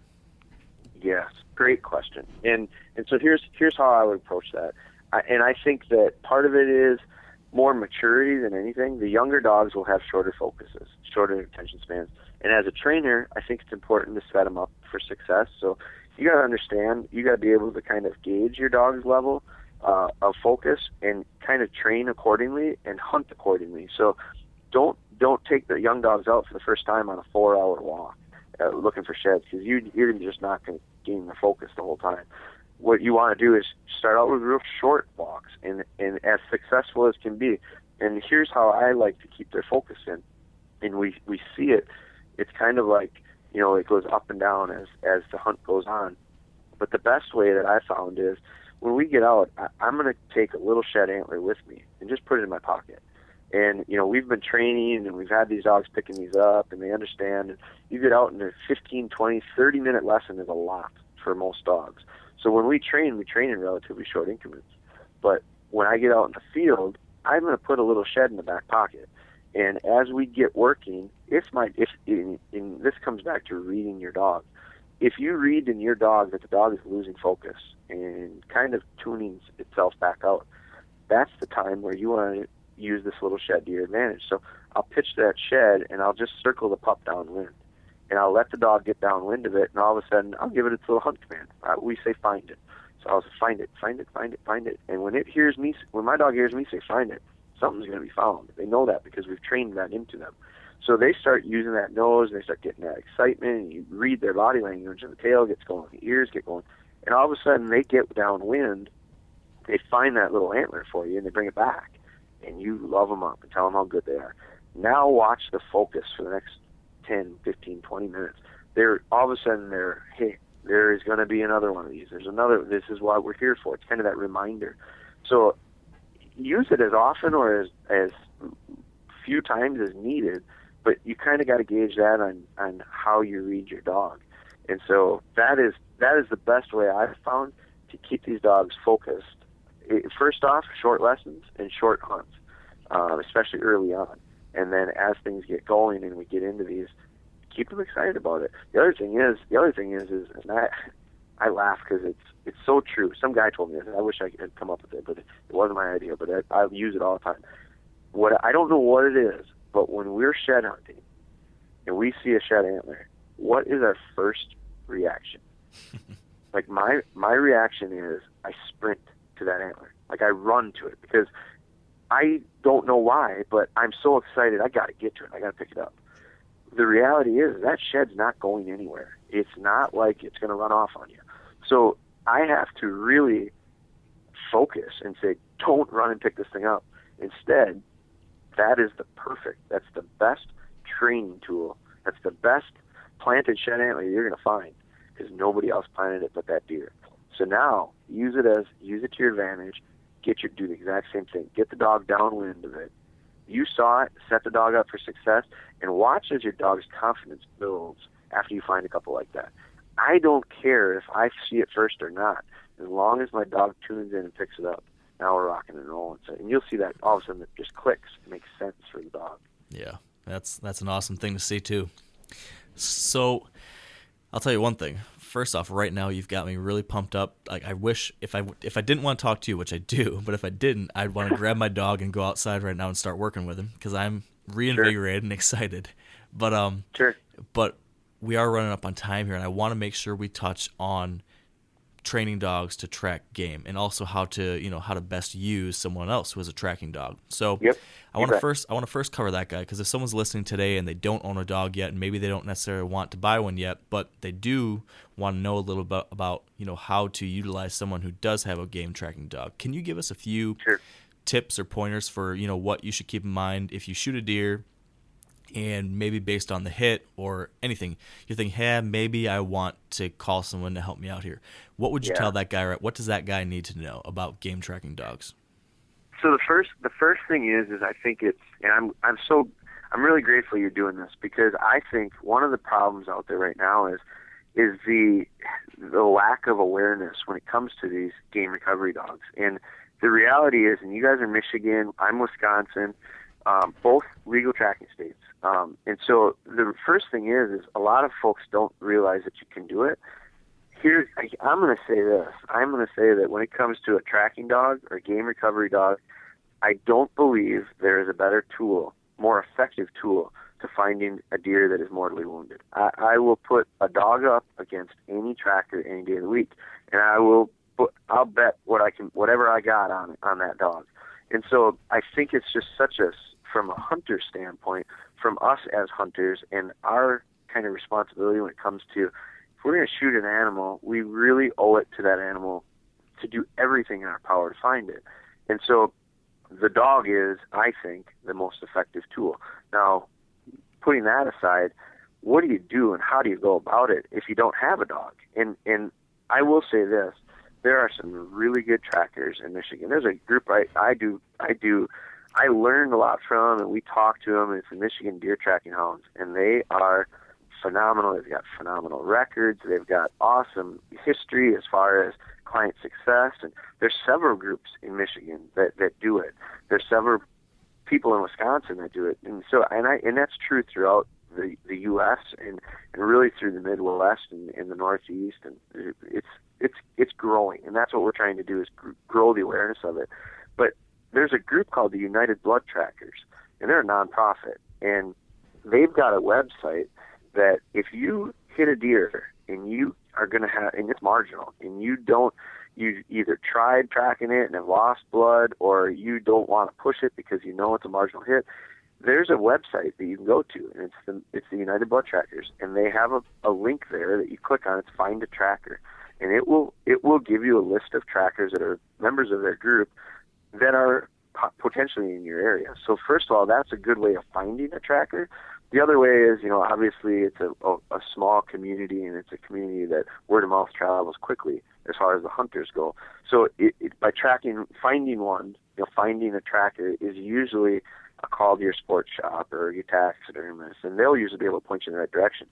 Yes, great question. And and so here's here's how I would approach that. I, and I think that part of it is more maturity than anything. The younger dogs will have shorter focuses, shorter attention spans. And as a trainer, I think it's important to set them up for success. So you got to understand, you got to be able to kind of gauge your dog's level uh, of focus and kind of train accordingly and hunt accordingly. So don't don't take the young dogs out for the first time on a four-hour walk uh, looking for sheds because you you're just not going to gain their focus the whole time. What you want to do is start out with real short walks and and as successful as can be. And here's how I like to keep their focus in, and we we see it. It's kind of like you know, it goes up and down as as the hunt goes on. But the best way that I found is when we get out, I, I'm going to take a little shed antler with me and just put it in my pocket. And you know, we've been training and we've had these dogs picking these up, and they understand. And you get out, and a 15, 20, 30 minute lesson is a lot for most dogs. So when we train, we train in relatively short increments. But when I get out in the field, I'm going to put a little shed in the back pocket. And as we get working, if my if in, in this comes back to reading your dog, if you read in your dog that the dog is losing focus and kind of tuning itself back out, that's the time where you want to use this little shed to your advantage. So I'll pitch that shed and I'll just circle the pup downwind. And I'll let the dog get downwind of it, and all of a sudden I'll give it its little hunt command. Uh, we say find it. So I'll say find it, find it, find it, find it. And when it hears me, when my dog hears me say find it, something's going to be found. They know that because we've trained that into them. So they start using that nose, and they start getting that excitement, and you read their body language, and the tail gets going, the ears get going, and all of a sudden they get downwind. They find that little antler for you, and they bring it back, and you love them up and tell them how good they are. Now watch the focus for the next 10, 15, 20 minutes. They're all of a sudden they're hey, there is going to be another one of these. There's another. This is what we're here for. It's kind of that reminder. So use it as often or as as few times as needed, but you kind of got to gauge that on on how you read your dog, and so that is that is the best way I've found to keep these dogs focused. First off, short lessons and short hunts, uh, especially early on, and then as things get going and we get into these, keep them excited about it. The other thing is the other thing is is and I I laugh because it's it's so true. Some guy told me this. I wish I had come up with it, but it, it wasn't my idea. But I, I use it all the time. What I don't know what it is, but when we're shed hunting and we see a shed antler, what is our first reaction? *laughs* like my my reaction is I sprint to that antler. Like I run to it because I don't know why, but I'm so excited. I got to get to it. I got to pick it up. The reality is that shed's not going anywhere. It's not like it's going to run off on you. So I have to really focus and say, don't run and pick this thing up. Instead, that is the perfect, that's the best training tool. That's the best planted shed antler you're going to find because nobody else planted it but that deer. So now use it as use it to your advantage. Get your do the exact same thing. Get the dog downwind of it. You saw it, set the dog up for success, and watch as your dog's confidence builds after you find a couple like that. I don't care if I see it first or not, as long as my dog tunes in and picks it up. Now we're rocking and rolling. So, and you'll see that all of a sudden it just clicks. It makes sense for the dog. Yeah, that's that's an awesome thing to see too. So, I'll tell you one thing. First off, right now you've got me really pumped up. Like I wish if I if I didn't want to talk to you, which I do, *laughs* but if I didn't, I'd want to *laughs* grab my dog and go outside right now and start working with him because I'm reinvigorated sure. and excited. But um, sure. But we are running up on time here, and I want to make sure we touch on training dogs to track game and also how to you know how to best use someone else who has a tracking dog. So yep, i want to first i want to first cover that guy because if someone's listening today and they don't own a dog yet and maybe they don't necessarily want to buy one yet but they do want to know a little bit about you know how to utilize someone who does have a game tracking dog. Can you give us a few sure. tips or pointers for you know what you should keep in mind if you shoot a deer and maybe based on the hit or anything, you think, hey, maybe I want to call someone to help me out here. What would you yeah. tell that guy? What does that guy need to know about game tracking dogs? So the first the first thing is is I think it's and I'm I'm so I'm really grateful you're doing this because I think one of the problems out there right now is is the the lack of awareness when it comes to these game recovery dogs. And the reality is, and you guys are Michigan, I'm Wisconsin, um, both legal tracking states. Um, and so the first thing is, is a lot of folks don't realize that you can do it. Here, I, I'm going to say this. I'm going to say that when it comes to a tracking dog or a game recovery dog, I don't believe there is a better tool, more effective tool to finding a deer that is mortally wounded. I, I will put a dog up against any tracker any day of the week, and I will put, I'll bet what I can, whatever I got on on that dog. And so I think it's just such a from a hunter standpoint, from us as hunters and our kind of responsibility when it comes to if we're going to shoot an animal, we really owe it to that animal to do everything in our power to find it. And so the dog is, I think, the most effective tool. Now, putting that aside, what do you do and how do you go about it if you don't have a dog? And and I will say this, there are some really good trackers in Michigan. There's a group I, I do I do I learned a lot from, and we talked to them. It's the Michigan Deer Tracking Hounds, and they are phenomenal. They've got phenomenal records. They've got awesome history as far as client success, and there's several groups in Michigan that that do it. There's several people in Wisconsin that do it, and so and I and that's true throughout the the U.S. and and really through the Midwest and, and the Northeast, and it's it's it's growing, and that's what we're trying to do is grow the awareness of it. But there's a group called the United Blood Trackers, and they're a nonprofit, and they've got a website that if you hit a deer and you are going to have, and it's marginal, and you don't, you either tried tracking it and have lost blood, or you don't want to push it because you know it's a marginal hit. There's a website that you can go to, and it's the it's the United Blood Trackers, and they have a, a link there that you click on. It's Find a Tracker, and it will it will give you a list of trackers that are members of their group that are potentially in your area. So first of all, that's a good way of finding a tracker. The other way is, you know, obviously it's a, a, a small community and it's a community that word of mouth travels quickly as far as the hunters go. So it, it, by tracking, finding one, you know, finding a tracker is usually a call to your sports shop or your taxidermist, and they'll usually be able to point you in the right direction.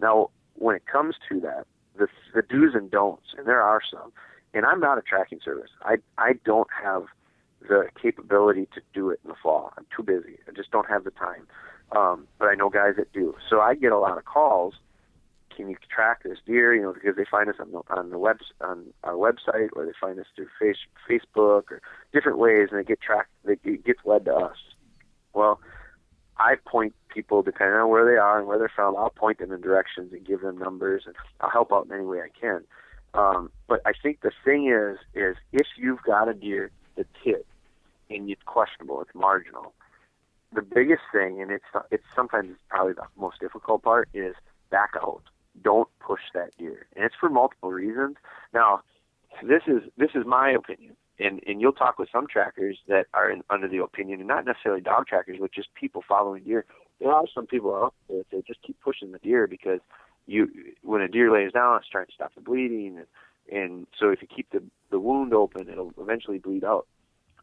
Now, when it comes to that, the, the do's and don'ts, and there are some, and I'm not a tracking service. I I don't have the capability to do it in the fall. I'm too busy. I just don't have the time. Um, but I know guys that do. So I get a lot of calls. Can you track this deer? You know, because they find us on the on the web on our website, or they find us through face, Facebook or different ways, and they get tracked. They get led to us. Well, I point people depending on where they are and where they're from. I'll point them in directions and give them numbers, and I'll help out in any way I can. Um, but I think the thing is, is if you've got a deer that's hit and it's questionable, it's marginal. The biggest thing, and it's it's sometimes probably the most difficult part, is back out. Don't push that deer, and it's for multiple reasons. Now, this is this is my opinion, and and you'll talk with some trackers that are in, under the opinion, and not necessarily dog trackers, but just people following deer. There are some people out there that just keep pushing the deer because you when a deer lays down, it's trying to stop the bleeding, and, and so if you keep the the wound open, it'll eventually bleed out.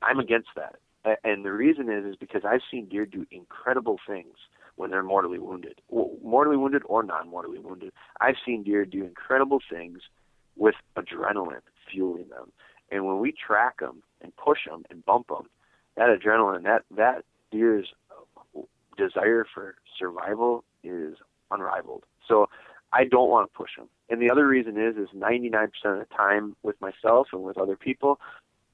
I'm against that, and the reason is is because I've seen deer do incredible things when they're mortally wounded, mortally wounded or non-mortally wounded. I've seen deer do incredible things with adrenaline fueling them, and when we track them and push them and bump them, that adrenaline, that that deer's desire for survival is unrivaled. So I don't want to push them. And the other reason is, is 99% of the time with myself and with other people,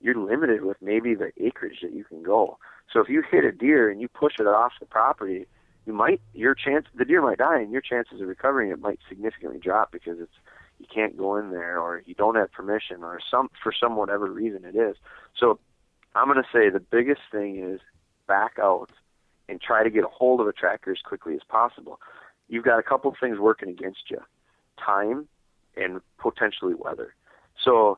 you're limited with maybe the acreage that you can go. So if you hit a deer and you push it off the property, you might your chance the deer might die and your chances of recovering it might significantly drop because it's you can't go in there or you don't have permission or some for some whatever reason it is. So I'm going to say the biggest thing is back out and try to get a hold of a tracker as quickly as possible you've got a couple of things working against you time and potentially weather. So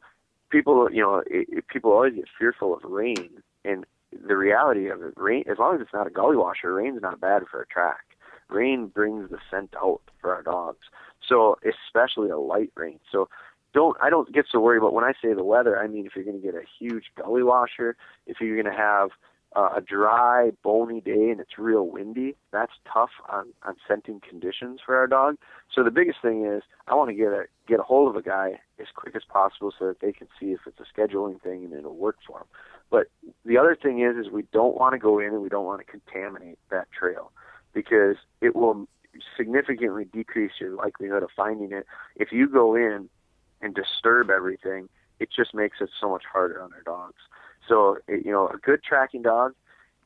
people, you know, it, people always get fearful of rain, and the reality of it, rain, as long as it's not a gully washer, rain's not bad for a track. Rain brings the scent out for our dogs. So especially a light rain. So don't I don't get so worried But when I say the weather. I mean if you're going to get a huge gully washer, if you're going to have uh, a dry, bony day and it's real windy, that's tough on, on scenting conditions for our dog. So the biggest thing is I want to get a get a hold of a guy as quick as possible so that they can see if it's a scheduling thing and it'll work for them. But the other thing is is we don't want to go in and we don't want to contaminate that trail because it will significantly decrease your likelihood of finding it. If you go in and disturb everything, it just makes it so much harder on our dogs. So you know, a good tracking dog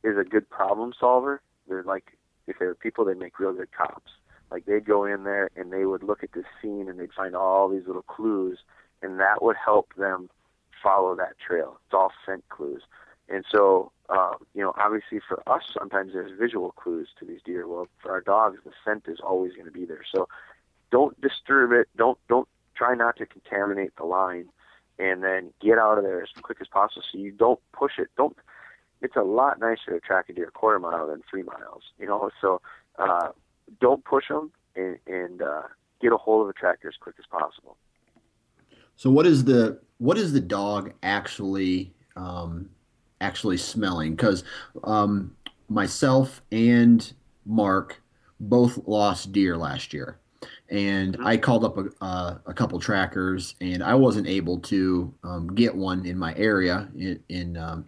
is a good problem solver. They're like if they were people, they make real good cops. Like they'd go in there and they would look at this scene and they'd find all these little clues, and that would help them follow that trail. It's all scent clues. And so, uh, you know, obviously for us, sometimes there's visual clues to these deer. Well, for our dogs, the scent is always going to be there. So, don't disturb it. Don't don't try not to contaminate the line and then get out of there as quick as possible so you don't push it. Don't. It's a lot nicer to track a deer a quarter mile than three miles. You know, so uh, don't push them and, and uh, get a hold of a tractor as quick as possible. So what is the what is the dog actually um, actually smelling? Because um, myself and Mark both lost deer last year and mm-hmm. I called up a, uh, a couple trackers, and I wasn't able to um, get one in my area in in, um,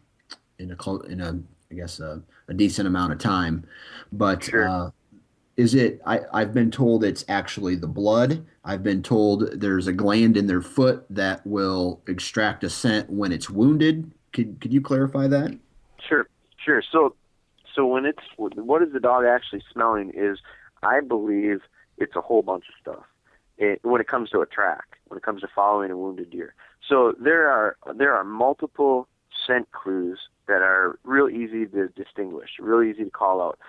in a clo- in a I guess a, a, decent amount of time. But sure. uh, is it? I I've been told it's actually the blood. I've been told there's a gland in their foot that will extract a scent when it's wounded. Could could you clarify that? Sure, sure. So so when it's what is the dog actually smelling is I believe it's a whole bunch of stuff. It, when it comes to a track, when it comes to following a wounded deer. So there are there are multiple scent clues that are real easy to distinguish, real easy to call out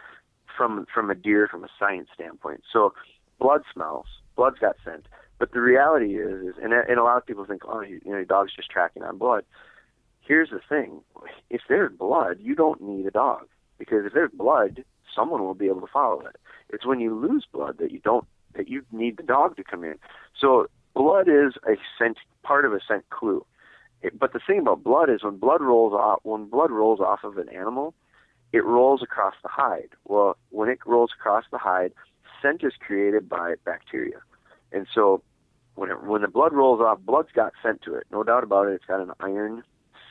from from a deer from a science standpoint. So blood smells, blood's got scent, but the reality is, is and, and a lot of people think, oh, you, you know, your dog's just tracking on blood. Here's the thing: if there's blood, you don't need a dog because if there's blood, someone will be able to follow it. It's when you lose blood that you don't that you need the dog to come in. So blood is a scent part of a scent clue. It, but the thing about blood is when blood rolls off when blood rolls off of an animal, it rolls across the hide. Well, when it rolls across the hide, scent is created by bacteria. And so when it, when the blood rolls off, blood's got scent to it. No doubt about it. It's got an iron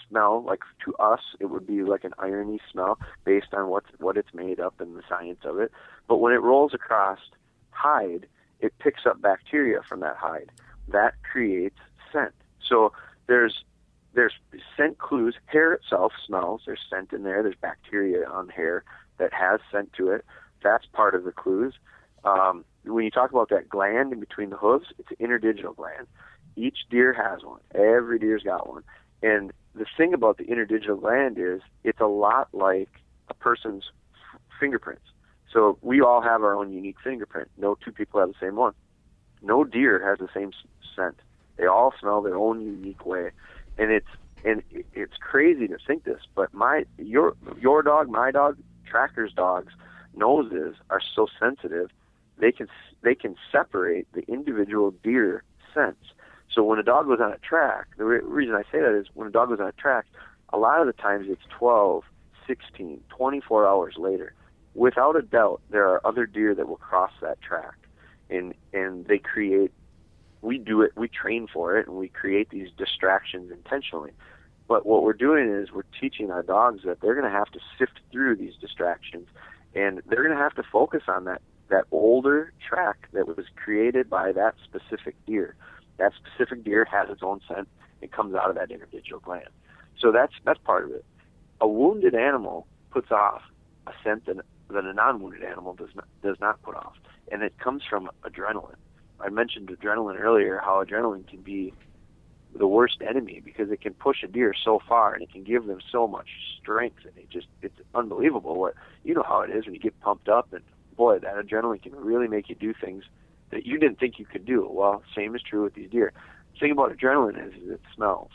smell. Like to us, it would be like an irony smell based on what what it's made up and the science of it. But when it rolls across hide, it picks up bacteria from that hide. That creates scent. So there's there's scent clues. Hair itself smells. There's scent in there. There's bacteria on hair that has scent to it. That's part of the clues. Um, when you talk about that gland in between the hooves, it's an interdigital gland. Each deer has one. Every deer's got one. And the thing about the interdigital gland is it's a lot like a person's f- fingerprints. So we all have our own unique fingerprint. No two people have the same one. No deer has the same scent. They all smell their own unique way, and it's and it's crazy to think this, but my your your dog, my dog, trackers dogs noses are so sensitive they can they can separate the individual deer scents. So when a dog goes on a track, the re- reason I say that is when a dog goes on a track, a lot of the times it's 12, 16, 24 hours later. Without a doubt, there are other deer that will cross that track, and and they create. We do it. We train for it, and we create these distractions intentionally. But what we're doing is we're teaching our dogs that they're going to have to sift through these distractions, and they're going to have to focus on that that older track that was created by that specific deer. That specific deer has its own scent. It comes out of that interdigital gland. So that's that's part of it. A wounded animal puts off a scent that, that a non-wounded animal does not does not put off, and it comes from adrenaline. I mentioned adrenaline earlier. How adrenaline can be the worst enemy because it can push a deer so far and it can give them so much strength and it just it's unbelievable what you know how it is when you get pumped up and boy, that adrenaline can really make you do things that you didn't think you could do. Well, same is true with these deer. The thing about adrenaline is, is it smells.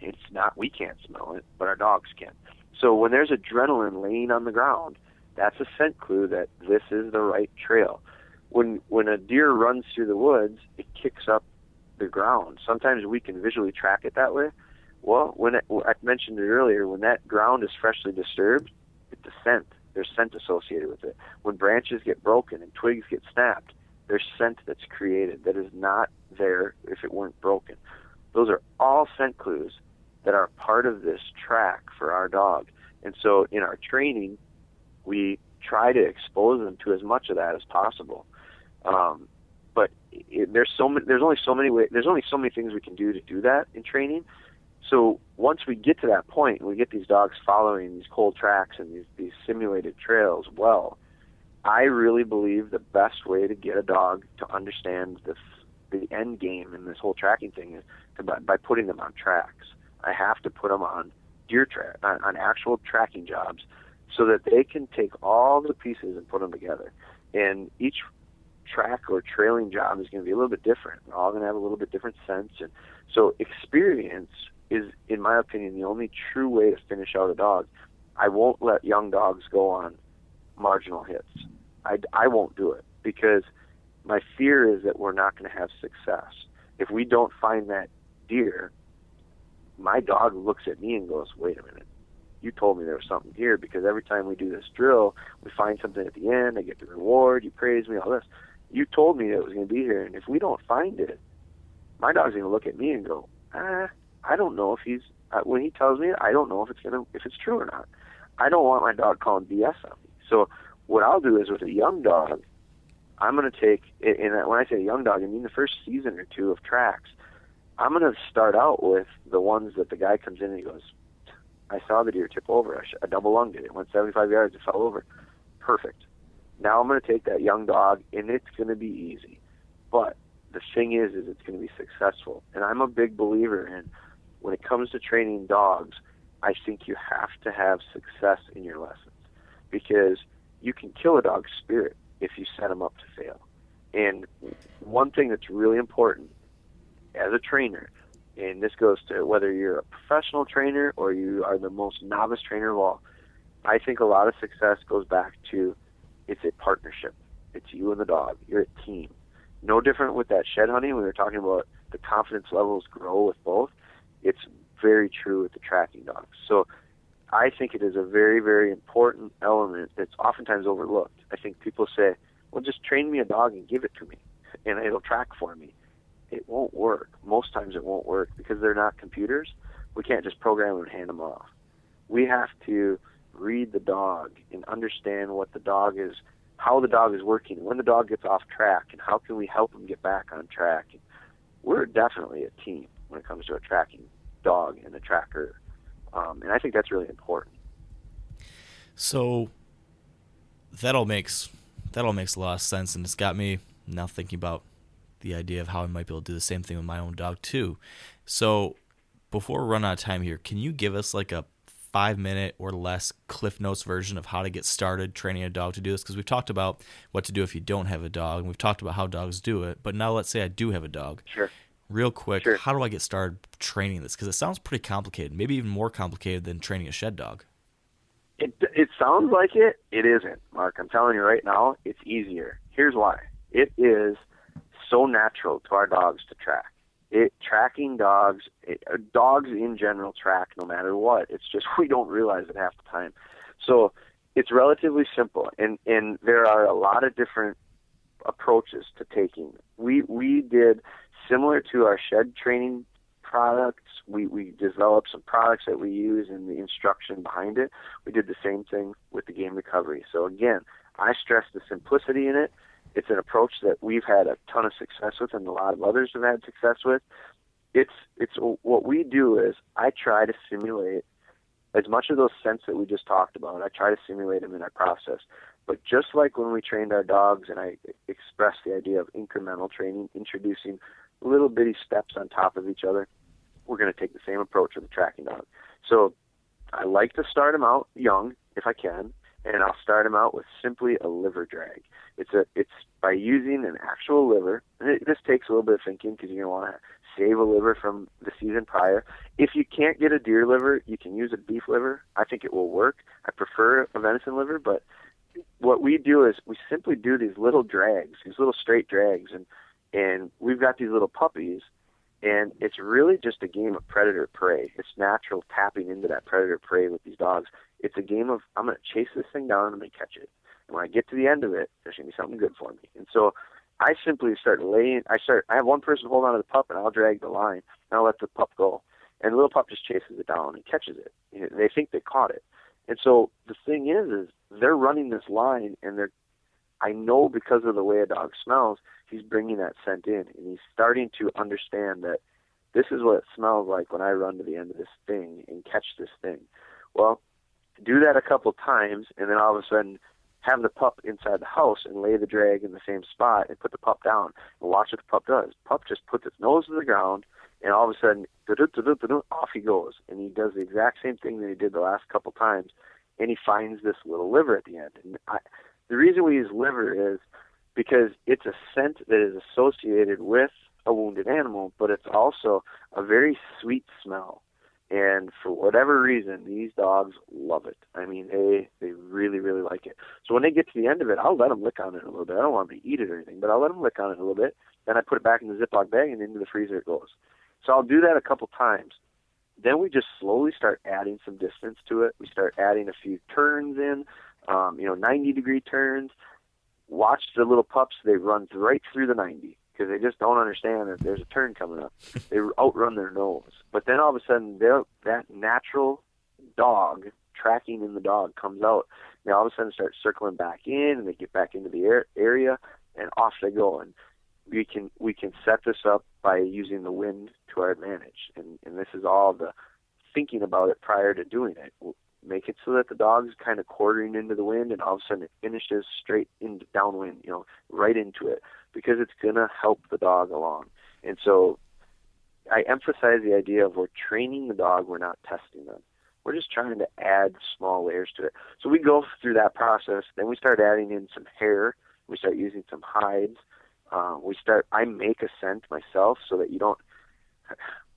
It's not we can't smell it, but our dogs can. So when there's adrenaline laying on the ground, that's a scent clue that this is the right trail. When when a deer runs through the woods, it kicks up the ground. Sometimes we can visually track it that way. Well, when it, I mentioned it earlier, when that ground is freshly disturbed, it's a scent there's scent associated with it. When branches get broken and twigs get snapped, there's scent that's created that is not there if it weren't broken. Those are all scent clues that are part of this track for our dog. And so in our training, we try to expose them to as much of that as possible. Um, but it, there's so many, there's only so many ways, there's only so many things we can do to do that in training. So once we get to that point, we get these dogs following these cold tracks and these, these simulated trails well, I really believe the best way to get a dog to understand the the end game in this whole tracking thing is to, by, by putting them on tracks. I have to put them on deer track on, on actual tracking jobs so that they can take all the pieces and put them together. And each track or trailing job is going to be a little bit different. They're all going to have a little bit different scents, and so experience is, in my opinion, the only true way to finish out a dog. I won't let young dogs go on marginal hits. I, I won't do it because my fear is that we're not going to have success. If we don't find that deer, my dog looks at me and goes, wait a minute, you told me there was something here because every time we do this drill, we find something at the end, I get the reward, you praise me, all this. You told me it was going to be here, and if we don't find it, my dog's going to look at me and go, ah, I don't know if he's uh, when he tells me, I don't know if it's gonna if it's true or not. I don't want my dog calling BS on me. So what I'll do is with a young dog, I'm gonna take and when I say young dog, I mean the first season or two of tracks. I'm gonna start out with the ones that the guy comes in and he goes, I saw the deer tip over. I double lunged it. It went 75 yards. It fell over. Perfect. Now I'm going to take that young dog, and it's going to be easy. But the thing is, is it's going to be successful. And I'm a big believer in when it comes to training dogs, I think you have to have success in your lessons because you can kill a dog's spirit if you set them up to fail. And one thing that's really important as a trainer, and this goes to whether you're a professional trainer or you are the most novice trainer of all, I think a lot of success goes back to it's a partnership. It's you and the dog. You're a team. No different with that shed hunting. We were talking about the confidence levels grow with both it's very true with the tracking dogs. So I think it is a very, very important element that's oftentimes overlooked. I think people say, well, just train me a dog and give it to me, and it'll track for me. It won't work. Most times it won't work because they're not computers. We can't just program them and hand them off. We have to read the dog and understand what the dog is, how the dog is working, when the dog gets off track, and how can we help him get back on track. We're definitely a team when it comes to a tracking dog and a tracker. Um, and I think that's really important. So that all makes that all makes a lot of sense, and it's got me now thinking about the idea of how I might be able to do the same thing with my own dog too. So before we run out of time here, can you give us like a five minute or less Cliff Notes version of how to get started training a dog to do this? Because we've talked about what to do if you don't have a dog, and we've talked about how dogs do it. But now let's say I do have a dog. Sure. Real quick, Sure. how do I get started training this? Because it sounds pretty complicated, maybe even more complicated than training a shed dog. It it sounds like it. It isn't, Mark. I'm telling you right now, it's easier. Here's why. It is so natural to our dogs to track. It tracking dogs, it, uh, dogs in general track no matter what. It's just *laughs* we don't realize it half the time. So it's relatively simple, and and there are a lot of different approaches to taking. We we did similar to our shed training products. We we developed some products that we use and the instruction behind it. We did the same thing with the game recovery. So again, I stress the simplicity in it. It's an approach that we've had a ton of success with, and a lot of others have had success with. It's it's what we do is I try to simulate as much of those scents that we just talked about. I try to simulate them in our process. But just like when we trained our dogs, and I expressed the idea of incremental training, introducing little bitty steps on top of each other, we're going to take the same approach with the tracking dog. So I like to start them out young if I can, and I'll start them out with simply a liver drag. It's a it's by using an actual liver. And it, this takes a little bit of thinking because you're going to want to save a liver from the season prior. If you can't get a deer liver, you can use a beef liver. I think it will work. I prefer a venison liver, but what we do is we simply do these little drags, these little straight drags, and and we've got these little puppies, and it's really just a game of predator prey. It's natural tapping into that predator prey with these dogs. It's a game of I'm going to chase this thing down and I'm going to catch it. And when I get to the end of it, there's going to be something good for me. And so I simply start laying. I start. I have one person hold on to the pup, and I'll drag the line, and I'll let the pup go. And the little pup just chases it down and catches it. You know, they think they caught it. And so the thing is, is they're running this line, and they're. I know because of the way a dog smells, he's bringing that scent in, and he's starting to understand that this is what it smells like when I run to the end of this thing and catch this thing. Well, do that a couple times, and then all of a sudden have the pup inside the house and lay the drag in the same spot and put the pup down and watch what the pup does. Pup just puts its nose to the ground and all of a sudden off he goes and he does the exact same thing that he did the last couple times and he finds this little liver at the end. And I, the reason we use liver is because it's a scent that is associated with a wounded animal, but it's also a very sweet smell. And for whatever reason, these dogs love it. I mean, they they really really like it. So when they get to the end of it, I'll let them lick on it a little bit. I don't want them to eat it or anything, but I'll let them lick on it a little bit. Then I put it back in the Ziploc bag and into the freezer it goes. So I'll do that a couple times. Then we just slowly start adding some distance to it. We start adding a few turns in, um, you know, 90 degree turns. Watch the little pups; they run right through the 90 because they just don't understand that there's a turn coming up. *laughs* They outrun their nose. But then all of a sudden, that natural dog tracking in the dog comes out. They all of a sudden start circling back in, and they get back into the air, area, and off they go. And we can we can set this up by using the wind to our advantage. And and this is all the thinking about it prior to doing it. Make it so that the dog's kind of quartering into the wind, and all of a sudden it finishes straight into downwind, you know, right into it because it's going to help the dog along. And so I emphasize the idea of we're training the dog, we're not testing them. We're just trying to add small layers to it. So we go through that process, then we start adding in some hair, we start using some hides. Uh, we start. I make a scent myself so that you don't.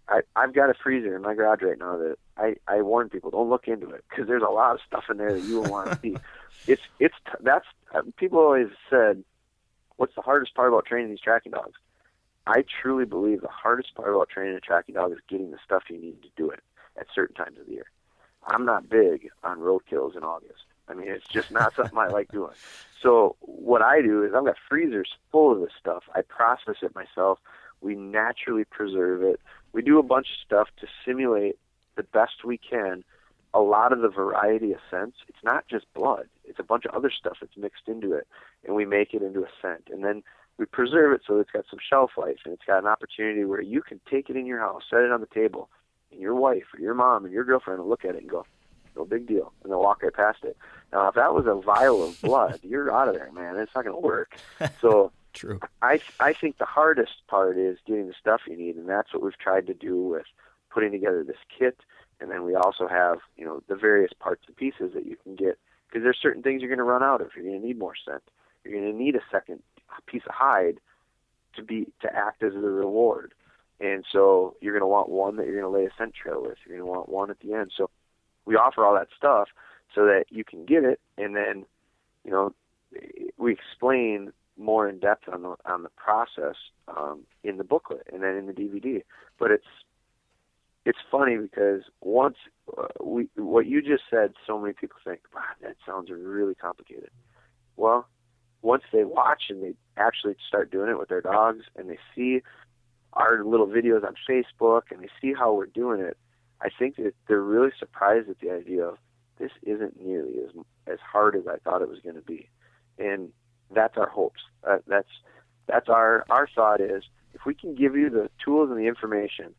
I, I've got a freezer in my garage right now that I, I warn people don't look into it because there's a lot of stuff in there that you will want to *laughs* see. It's it's that's um, people always said what's the hardest part about training these tracking dogs? I truly believe the hardest part about training a tracking dog is getting the stuff you need to do it at certain times of the year. I'm not big on road kills in August. I mean, it's just not *laughs* something I like doing. So what I do is I've got freezers full of this stuff. I process it myself. We naturally preserve it. We do a bunch of stuff to simulate the best we can a lot of the variety of scents. It's not just blood. It's a bunch of other stuff that's mixed into it, and we make it into a scent. And then we preserve it so it's got some shelf life, and it's got an opportunity where you can take it in your house, set it on the table, and your wife or your mom and your girlfriend will look at it and go, no big deal, and they'll walk right past it. Now, if that was a vial of blood, *laughs* you're out of there, man. It's not going to work. *laughs* So, True. I I think the hardest part is getting the stuff you need, and that's what we've tried to do with putting together this kit, and then we also have you know the various parts and pieces that you can get because there's certain things you're going to run out of. You're going to need more scent. You're going to need a second piece of hide to be to act as the reward. And so you're going to want one that you're going to lay a scent trail with. You're going to want one at the end. So we offer all that stuff so that you can get it, and then you know we explain more in depth on the on the process um, in the booklet and then in the DVD. But it's it's funny because once uh, we what you just said, so many people think, wow, that sounds really complicated. Well, once they watch and they actually start doing it with their dogs and they see our little videos on Facebook and they see how we're doing it, I think that they're really surprised at the idea of this isn't nearly as as hard as I thought it was going to be, and that's our hopes. Uh, that's that's our our thought is if we can give you the tools and the information,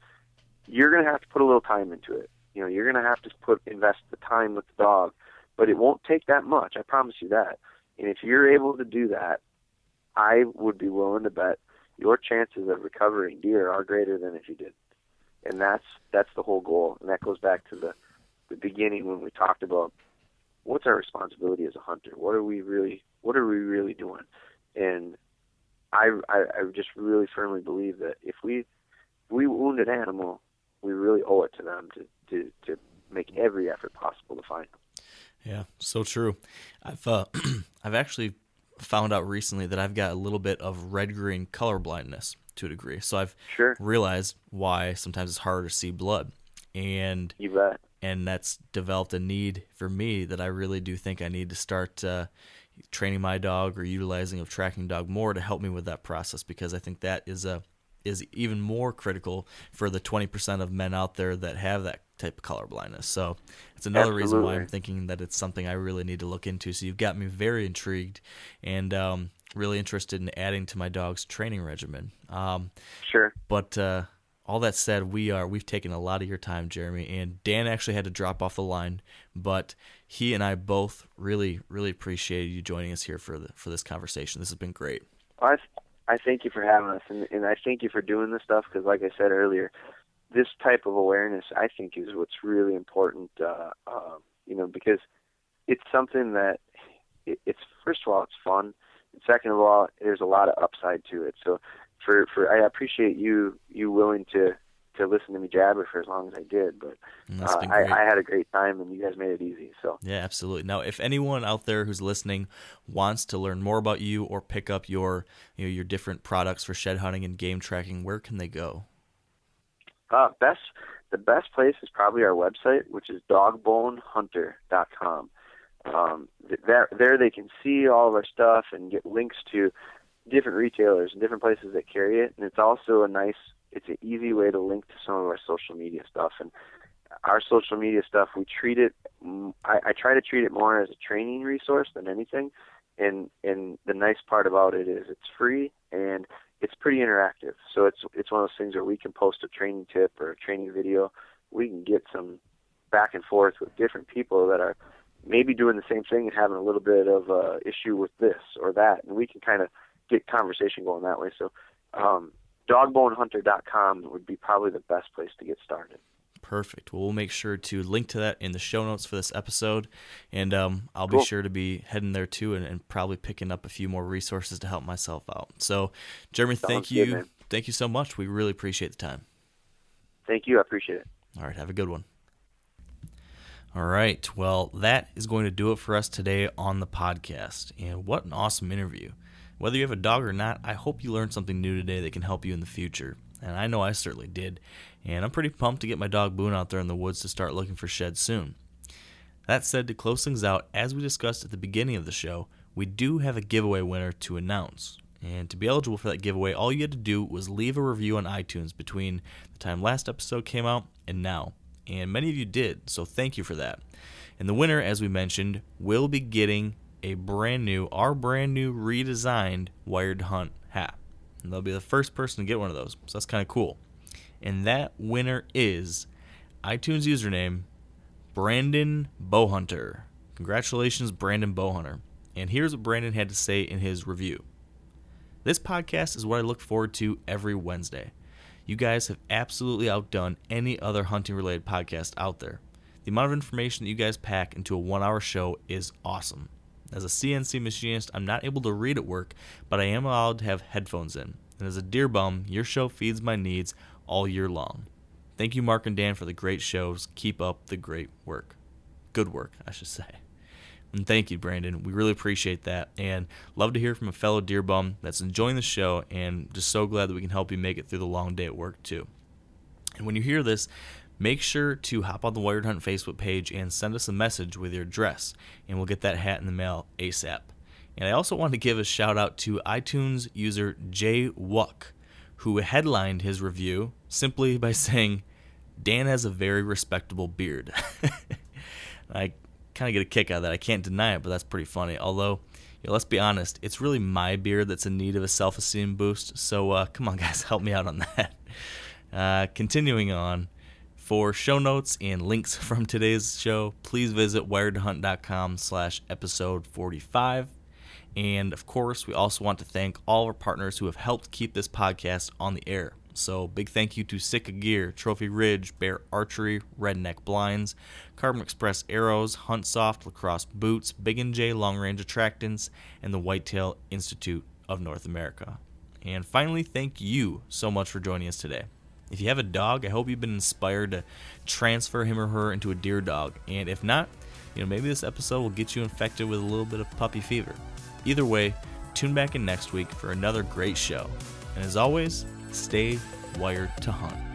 you're going to have to put a little time into it. You know, you're going to have to put invest the time with the dog, but it won't take that much. I promise you that. And if you're able to do that, I would be willing to bet your chances of recovering deer are greater than if you did. And that's that's the whole goal. And that goes back to the the beginning when we talked about what's our responsibility as a hunter? What are we really what are we really doing? And I I, I just really firmly believe that if we if we wound an animal, we really owe it to them to to to make every effort possible to find them. Yeah, so true. I've uh, *clears throat* I've actually found out recently that I've got a little bit of red green color blindness to a degree. So I've sure. realized why sometimes it's harder to see blood. And you bet. And that's developed a need for me that I really do think I need to start uh, training my dog or utilizing a tracking dog more to help me with that process because I think that is a is even more critical for the 20% of men out there that have that type of color blindness. So it's another Absolutely. reason why I'm thinking that it's something I really need to look into. So you've got me very intrigued and um, really interested in adding to my dog's training regimen. Um, sure. But uh, all that said, we are we've taken a lot of your time, Jeremy, and Dan actually had to drop off the line, but he and I both really really appreciated you joining us here for the for this conversation. This has been great. I I thank you for having us, and, and I thank you for doing this stuff because, like I said earlier, this type of awareness I think is what's really important. Uh, uh, you know, because it's something that it, it's first of all it's fun, and second of all there's a lot of upside to it. So for for I appreciate you you willing to to listen to me jabber for as long as I did, but uh, I, I, had a great time and you guys made it easy. So yeah, absolutely. Now, if anyone out there who's listening wants to learn more about you or pick up your you know your different products for shed hunting and game tracking, where can they go? Uh, best the best place is probably our website, which is dogbonehunter.com. Um, there, there they can see all of our stuff and get links to different retailers and different places that carry it. And it's also a nice, it's an easy way to link to some of our social media stuff. And our social media stuff, we treat it, I, I try to treat it more as a training resource than anything. And, and the nice part about it is it's free and it's pretty interactive. So it's, it's one of those things where we can post a training tip or a training video. We can get some back and forth with different people that are maybe doing the same thing and having a little bit of uh, issue with this or that. And we can kind of get conversation going that way. So, um, dogbonehunter.com would be probably the best place to get started. Perfect. Well, we'll make sure to link to that in the show notes for this episode, and um, I'll cool. be sure to be heading there too, and, and, probably picking up a few more resources to help myself out. So, Jeremy, Sounds thank you, thank you so much. We really appreciate the time. Thank you. I appreciate it. All right, have a good one. All right. Well, that is going to do it for us today on the podcast. And what an awesome interview. Whether you have a dog or not, I hope you learned something new today that can help you in the future. And I know I certainly did. And I'm pretty pumped to get my dog Boone out there in the woods to start looking for sheds soon. That said, to close things out, as we discussed at the beginning of the show, we do have a giveaway winner to announce. And to be eligible for that giveaway, all you had to do was leave a review on iTunes between the time last episode came out and now. And many of you did, so thank you for that. And the winner, as we mentioned, will be getting a brand new, our brand new redesigned Wired Hunt hat. And they'll be the first person to get one of those. So that's kind of cool. And that winner is iTunes username Brandon Bowhunter. Congratulations, Brandon Bowhunter. And here's what Brandon had to say in his review. This podcast is what I look forward to every Wednesday. You guys have absolutely outdone any other hunting related podcast out there. The amount of information that you guys pack into a one hour show is awesome. As a CNC machinist, I'm not able to read at work, but I am allowed to have headphones in. And as a deer bum, your show feeds my needs all year long. Thank you, Mark and Dan, for the great shows. Keep up the great work. Good work, I should say. And thank you, Brandon. We really appreciate that. And love to hear from a fellow deer bum that's enjoying the show and just so glad that we can help you make it through the long day at work, too. And when you hear this, make sure to hop on the Wired Hunt Facebook page and send us a message with your address, and we'll get that hat in the mail ASAP. And I also want to give a shout out to iTunes user Jay Wuck, who headlined his review simply by *laughs* saying, Dan has a very respectable beard. *laughs* I kind of get a kick out of that. I can't deny it, but that's pretty funny. Although, you know, let's be honest, it's really my beard that's in need of a self esteem boost. So uh, come on, *laughs* guys, help me out on that. Uh, continuing on, for show notes and links *laughs* from today's show, please visit wiredhunt.com slash episode 45. And of course, we also want to thank all our partners who have helped keep this podcast on the air. So, big thank you to Sitka Gear, Trophy Ridge, Bear Archery, Redneck Blinds, Carbon Express Arrows, Huntsoft, Lacrosse Boots, Big and J Long Range Attractants, and the Whitetail Institute of North America. And finally, thank you so much for joining us today. If you have a dog, I hope you've been inspired to transfer him or her into a deer dog. And if not, you know, maybe this episode will get you infected with a little bit of puppy fever. Either way, tune back in next week for another great show. And as always, stay wired to hunt.